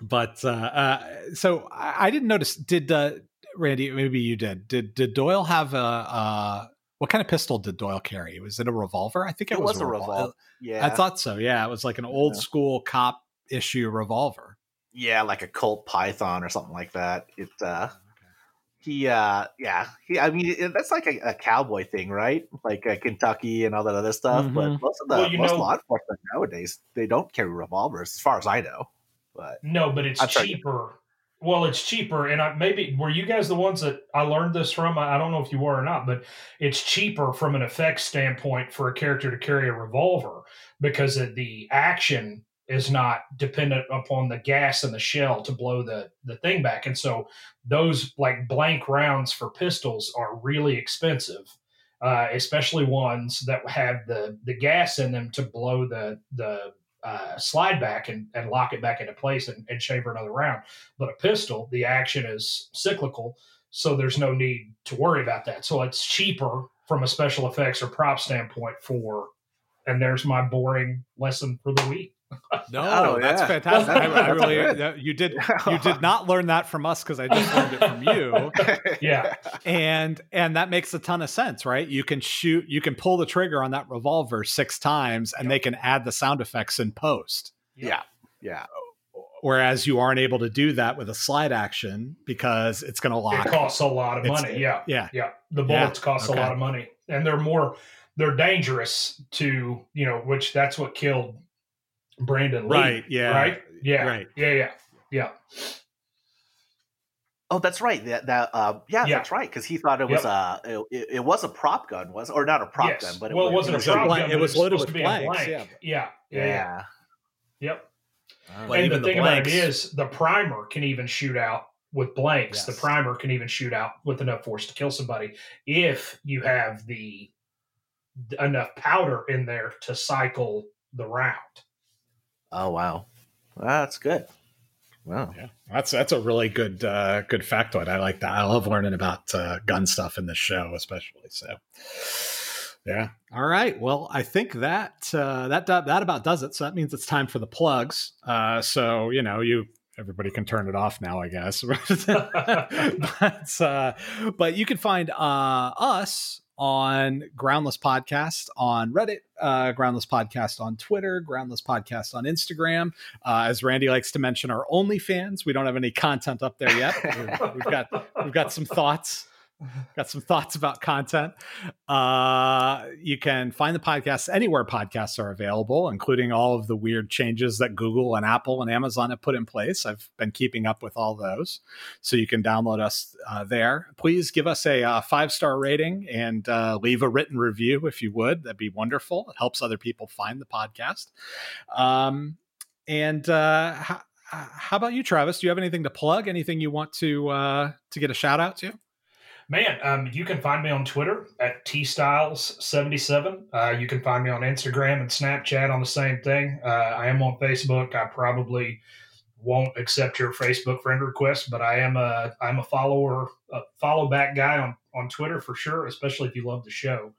but uh, uh so I, I didn't notice did uh randy maybe you did did did doyle have a uh what kind of pistol did doyle carry was it a revolver i think it, It was a revol- revolver. Yeah. i thought so yeah it was like an old Yeah. school cop issue revolver Yeah, like a Colt Python or something like that. It uh he uh yeah, he I mean that's like a, a cowboy thing, right? Like uh, Kentucky and all that other stuff, Mhm. but most of the Well, most know- law enforcement nowadays they don't carry revolvers as far as I know. But No, but it's I'm sorry. cheaper. Well, it's cheaper, and I, maybe were you guys the ones that I learned this from? I, I don't know if you were or not, but it's cheaper from an effects standpoint for a character to carry a revolver because of the action is not dependent upon the gas in the shell to blow the the thing back, and so those like blank rounds for pistols are really expensive. Uh, especially ones that have the the gas in them to blow the the uh, slide back and, and lock it back into place and, and chamber another round. But a pistol, the action is cyclical, so there's no need to worry about that. So it's cheaper from a special effects or prop standpoint for. And there's my boring lesson for the week. no Oh, that's yeah. fantastic I, I That's really that- you did you did not learn that from us because i just learned it from you Yeah, and and that makes a ton of sense right you can shoot you can pull the trigger on that revolver six times and they can add the sound effects in post yeah, yeah. whereas you aren't able to do that with a slide action because it's going to lock it costs a lot of It's- money. Yeah, yeah yeah. The Yeah, bullets cost okay. a lot of money, and they're more they're dangerous to you know, which that's what killed Brandon Lee. Right, yeah, Right. Yeah. right. Yeah. Yeah. Yeah. Oh, that's right. That that uh, yeah, Yeah. that's right. Because he thought it was Yep. a it, it was a prop gun, was or not a prop Yes. gun, but it well, was, it wasn't was a a prop gun. it was it's loaded supposed with to be blanks, blank. yeah. Yeah. yeah. Yeah. yeah. Yep. But and even the the thing about it blanks- is, the primer can even shoot out with blanks. The primer can even shoot out with enough force to kill somebody if you have the enough powder in there to cycle the round. Oh wow, that's good. Wow. Yeah, that's that's a really good uh, good factoid. I like that. I love learning about uh, gun stuff in this show, especially. So, yeah. All right. Well, I think that uh, that that about does it. So that means it's time for the plugs. Uh, so you know, you everybody can turn it off now, I guess. but uh, but you can find uh, us on Groundless Podcast on Reddit, uh, Groundless Podcast on Twitter, Groundless Podcast on Instagram. Uh, as Randy likes to mention, our OnlyFans. We don't have any content up there yet. We've, got we've got some thoughts got some thoughts about content. Uh, you can find the podcast anywhere podcasts are available, including all of the weird changes that Google and Apple and Amazon have put in place. I've been keeping up with all those. So you can download us uh, there. Please give us a uh, five star rating and uh, leave a written review if you would. That'd be wonderful. It helps other people find the podcast. Um, and uh, how, how about you, Travis? Do you have anything to plug? Anything you want to uh, to get a shout out to? Man, um, you can find me on Twitter at tstyles77. Uh, you can find me on Instagram and Snapchat on the same thing. Uh, I am on Facebook. I probably won't accept your Facebook friend request, but I am a I'm a follower, a follow back guy on on Twitter for sure, especially if you love the show.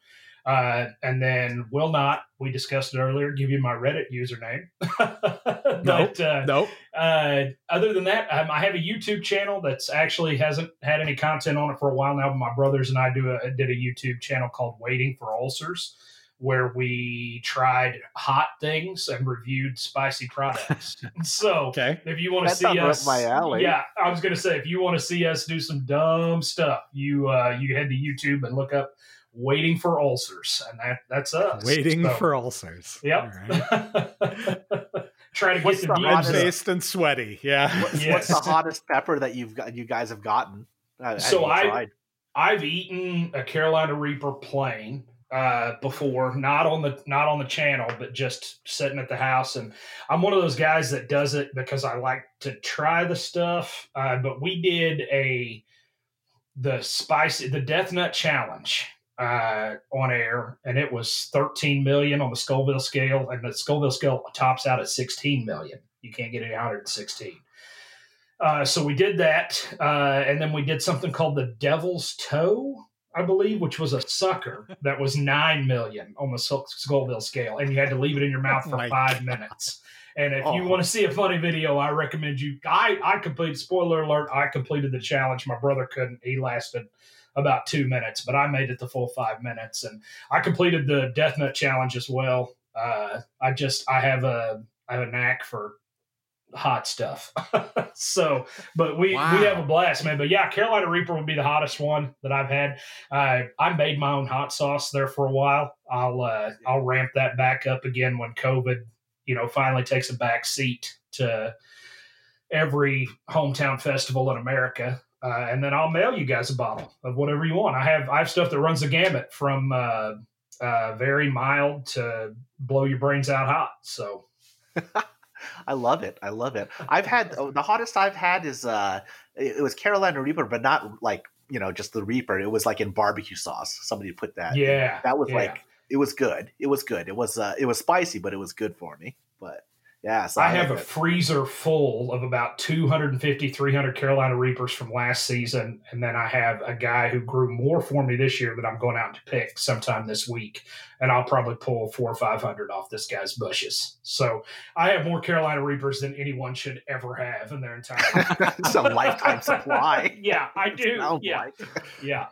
Uh, and then will not, we discussed it earlier, give you my Reddit username. but Nope, uh, nope. Uh, other than that, um, I have a YouTube channel that's actually hasn't had any content on it for a while now. But my brothers and I do a, did a YouTube channel called Waiting for Ulcers, where we tried hot things and reviewed spicy products. so okay. if you want to see us, my alley. yeah, I was going to say if you want to see us do some dumb stuff, you uh, you head to YouTube and look up "Waiting for Ulcers," and that that's us. Waiting So, for ulcers. Yep. Try to get What's the the views hottest- up. Faced and sweaty. Yeah. What's, what's the hottest pepper that you've got? You guys have gotten? Uh, so I tried? I've eaten a Carolina Reaper plain uh, before, not on the not on the channel, but just sitting at the house. And I'm one of those guys that does it because I like to try the stuff. Uh, but we did a the spicy the Death Nut Challenge uh, on air, and it was 13 million on the Scoville scale, and the Scoville scale tops out at 16 million. You can't get any higher than 16. Uh, so we did that, uh, and then we did something called the Devil's Toe, I believe, which was a sucker that was nine million on the Scoville scale, and you had to leave it in your mouth for five minutes. And if you Oh. want to see a funny video, I recommend you. I I completed. Spoiler alert! I completed the challenge. My brother couldn't. He lasted about two minutes, but I made it the full five minutes, and I completed the Death Nut challenge as well. Uh, I just I have a I have a knack for hot stuff. so, but we Wow. we have a blast, man. But yeah, Carolina Reaper would be the hottest one that I've had. Uh, I made my own hot sauce there for a while. I'll uh, I'll ramp that back up again when COVID, you know, finally takes a back seat to every hometown festival in America. Uh, and then I'll mail you guys a bottle of whatever you want. I have I have stuff that runs the gamut from uh, uh, very mild to blow your brains out hot. So I love it. I love it. I've had oh, the hottest I've had is uh it it was Carolina Reaper, but not like you know just the Reaper. It was like in barbecue sauce. Somebody put that. Yeah, that was yeah. like it was good. It was good. It was uh it was spicy, but it was good for me. But yeah, so I have a it. freezer full of about 250, 300 Carolina Reapers from last season. And then I have a guy who grew more for me this year that I'm going out to pick sometime this week. And I'll probably pull four or 500 off this guy's bushes. So I have more Carolina Reapers than anyone should ever have in their entire life. it's a lifetime supply. yeah, I do. Yeah. like. Yeah.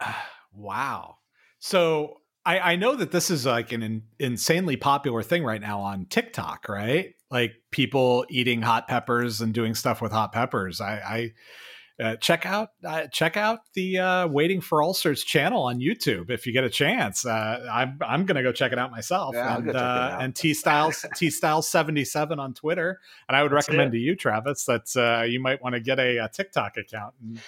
Wow. So I, I know that this is like an in, insanely popular thing right now on TikTok, right? Like people eating hot peppers and doing stuff with hot peppers. I, I uh, check out uh, check out the uh, Waiting for Ulcers channel on YouTube if you get a chance. Uh, I'm I'm gonna go check it out myself. Yeah, and go it uh, out. and T Styles T Styles seventy seven on Twitter. And I would That's recommend it. to you, Travis, that uh, you might want to get a, uh TikTok account. And,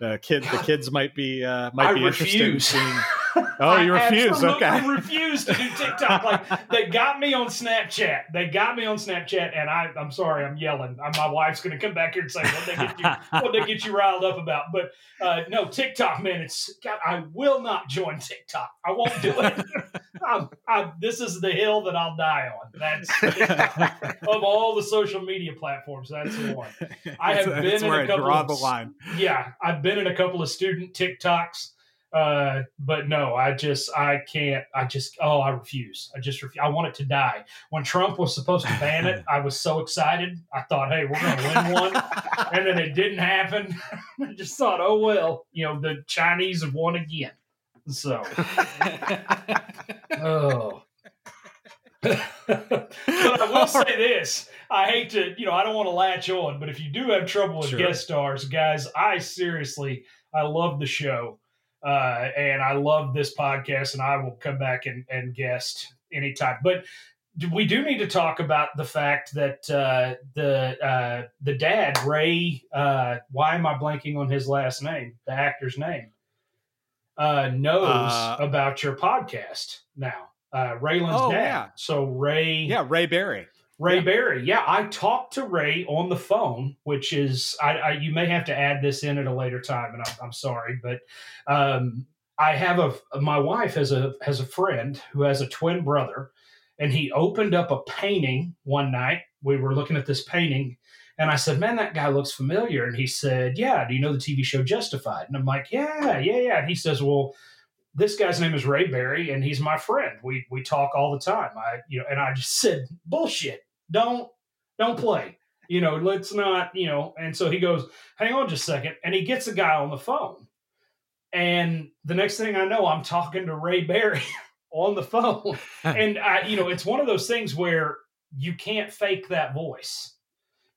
uh, kid, the kids might be uh, might I be interested in seeing. Oh, you refuse? Okay. refuse to do TikTok. Like they got me on Snapchat. They got me on Snapchat, and I, I'm sorry, I'm yelling. Uh, My wife's going to come back here and say, "What they get you? What they get you riled up about?" But uh, no, TikTok, man. It's God. I will not join TikTok. I won't do it. I'm, I, this is the hill that I'll die on. That's of all the social media platforms. That's the one. I have That's- been that's in a I couple draw of the line. yeah, I've been in a couple of student TikToks. Uh, but no, I just I can't. I just oh I refuse. I just refuse. I want it to die. When Trump was supposed to ban it, I was so excited. I thought, hey, we're going to win one, and then it didn't happen. I just thought, oh well, you know, the Chinese have won again. So, oh. but I will say this. I hate to, you know, I don't want to latch on, but if you do have trouble with Sure. guest stars, guys, I seriously, I love the show. Uh, and I love this podcast, and I will come back and, and guest anytime. But we do need to talk about the fact that uh, the uh, the dad Ray. Uh, why am I blanking on his last name? The actor's name uh, knows Uh, about your podcast now. Uh, Raylan's Oh, dad. yeah. So Ray. Yeah, Ray Barry. Ray Barry. Yeah, I talked to Ray on the phone, which is I, I you may have to add this in at a later time, and I'm, I'm sorry, but um, I have a my wife has a has a friend who has a twin brother, and he opened up a painting one night. We were looking at this painting, and I said, "Man, that guy looks familiar." And he said, "Yeah, do you know the TV show Justified?" And I'm like, "Yeah, yeah, yeah." And he says, "Well." This guy's name is Ray Barry, and he's my friend. We we talk all the time. I you know, and I just said bullshit. Don't don't play. You know, let's not, you know. And so he goes, hang on just a second. And he gets a guy on the phone. And the next thing I know, I'm talking to Ray Barry on the phone. and I, you know, it's one of those things where you can't fake that voice.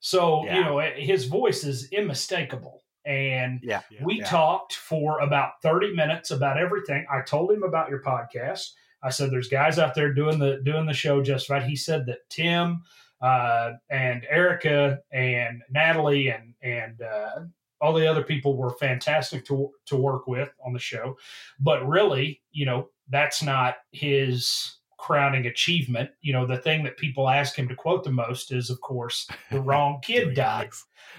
So, you know, eh, his voice is unmistakable. And Yeah. we Yeah. talked for about 30 minutes about everything. I told him about your podcast. I said there's guys out there doing the doing the show just right. He said that Tim uh, and Erica and Natalie and and uh, all the other people were fantastic to to work with on the show. But really, you know, that's not his crowning achievement. You know, the thing that people ask him to quote the most is, of course, the wrong kid died.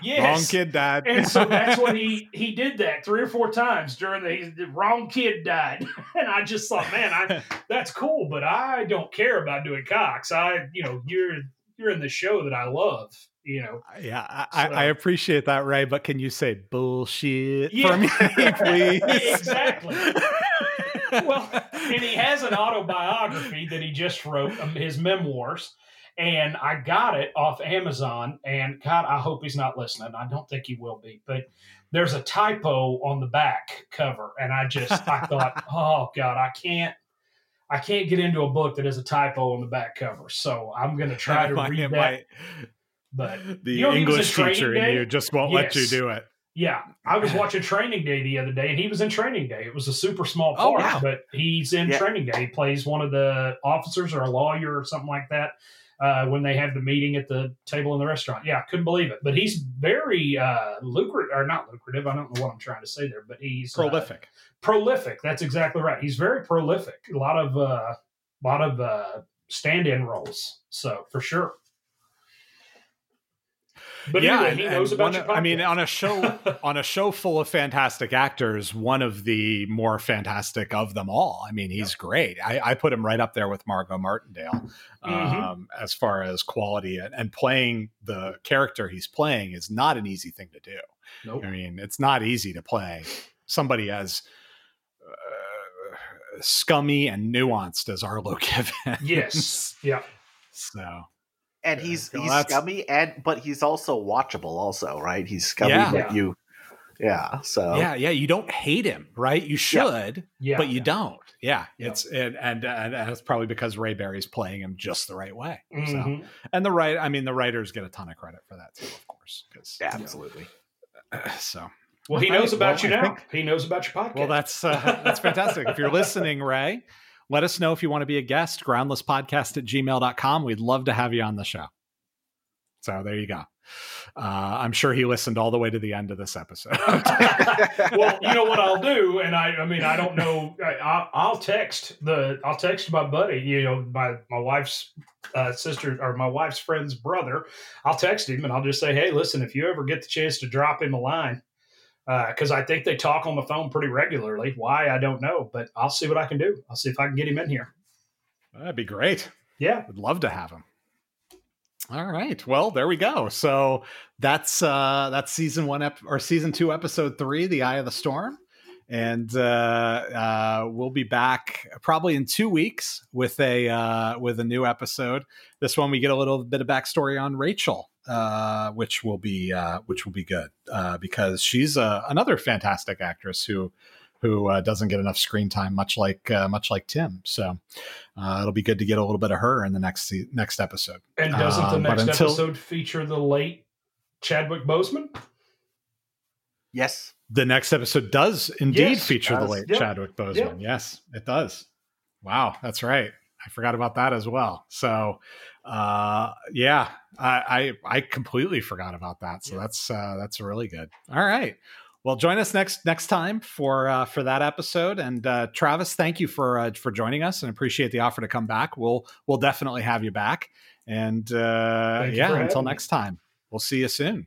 Yes. Wrong kid died. And so that's what he he did that three or four times during the, the wrong kid died, and I just thought, man, I that's cool, but I don't care about doing cocks. I, you know, you're you're in the show that I love, you know. Yeah, I, I, So- I appreciate that, Ray. But can you say bullshit Yeah. for me, please? exactly. well, and he has an autobiography that he just wrote, um, his memoirs, and I got it off Amazon. And God, I hope he's not listening. I don't think he will be, but there's a typo on the back cover, and I just I thought, oh God, I can't. I can't get into a book that has a typo on the back cover, so I'm going to try to read that. might- But the you know, he was in English teacher in you just won't let you do it. Yeah, I was watching Training Day the other day, and he was in Training Day. It was a super small Oh, part, wow. but he's in Yeah. Training Day. He plays one of the officers or a lawyer or something like that uh, when they have the meeting at the table in the restaurant. Yeah, I couldn't believe it. But he's very uh, lucrative, or not lucrative. I don't know what I'm trying to say there, but he's uh, Prolific. prolific. That's exactly right. He's very prolific. A lot of uh, lot of uh, stand-in roles. So for sure. But yeah, anyway, and- he and knows about one your of- I mean, on a show on a show full of fantastic actors, one of the more fantastic of them all. I mean, he's great. I, I put him right up there with Margot Martindale Mm-hmm. um, as far as quality and, and playing the character he's playing is not an easy thing to do. Nope. I mean, it's not easy to play somebody as uh, scummy and nuanced as Arlo Given. Yes. Yeah. So and he's so he's that's- scummy and but he's also watchable also right he's scummy Yeah. but you yeah so yeah, yeah, you don't hate him, right? You should, Yeah. but you don't. Yeah, Yeah. it's and, and and that's probably because Ray Barry's playing him just the right way. So, Mhm. and the right, I mean, the writers get a ton of credit for that too, of course. 'cause, yeah, absolutely So, Well, he knows about well, you now. think- he knows about your podcast. well, that's uh, that's fantastic. if you're listening, Ray, let us know if you want to be a guest. Groundlesspodcast at gmail.com. We'd love to have you on the show. So there you go. Uh, I'm sure he listened all the way to the end of this episode. well, you know what I'll do, and I, I mean, I don't know. I, I'll, I'll text the, I'll text my buddy, you know, my my wife's uh, sister or my wife's friend's brother. I'll text him and I'll just say, hey, listen, if you ever get the chance to drop him a line, because I think they talk on the phone pretty regularly. Why I don't know, but I'll see what I can do. I'll see if I can get him in here. That'd be great. Yeah. Would love to have him. All right. Well, there we go. So that's uh that's season one ep- or season two, episode three, The I of the Storm. and uh, uh, we'll be back probably in two weeks with a uh, with a new episode. This one we get a little bit of backstory on Rachel, uh, which will be uh, which will be good uh, because she's uh, another fantastic actress who who uh, doesn't get enough screen time, much like uh, much like Tim. So uh, it'll be good to get a little bit of her in the next next episode. And doesn't the Um, but next until- episode feature the late Chadwick Boseman? Yes. The next episode does indeed Yes, feature the late Yep. Chadwick Boseman. Yep. Yes, it does. Wow, that's right. I forgot about that as well. So, uh, yeah, I, I I completely forgot about that. So that's uh, that's really good. All right. Well, join us next next time for uh, for that episode. And uh, Travis, thank you for uh, for joining us, and appreciate the offer to come back. We'll we'll definitely have you back. And uh, Thank yeah, until me. next time, we'll see you soon.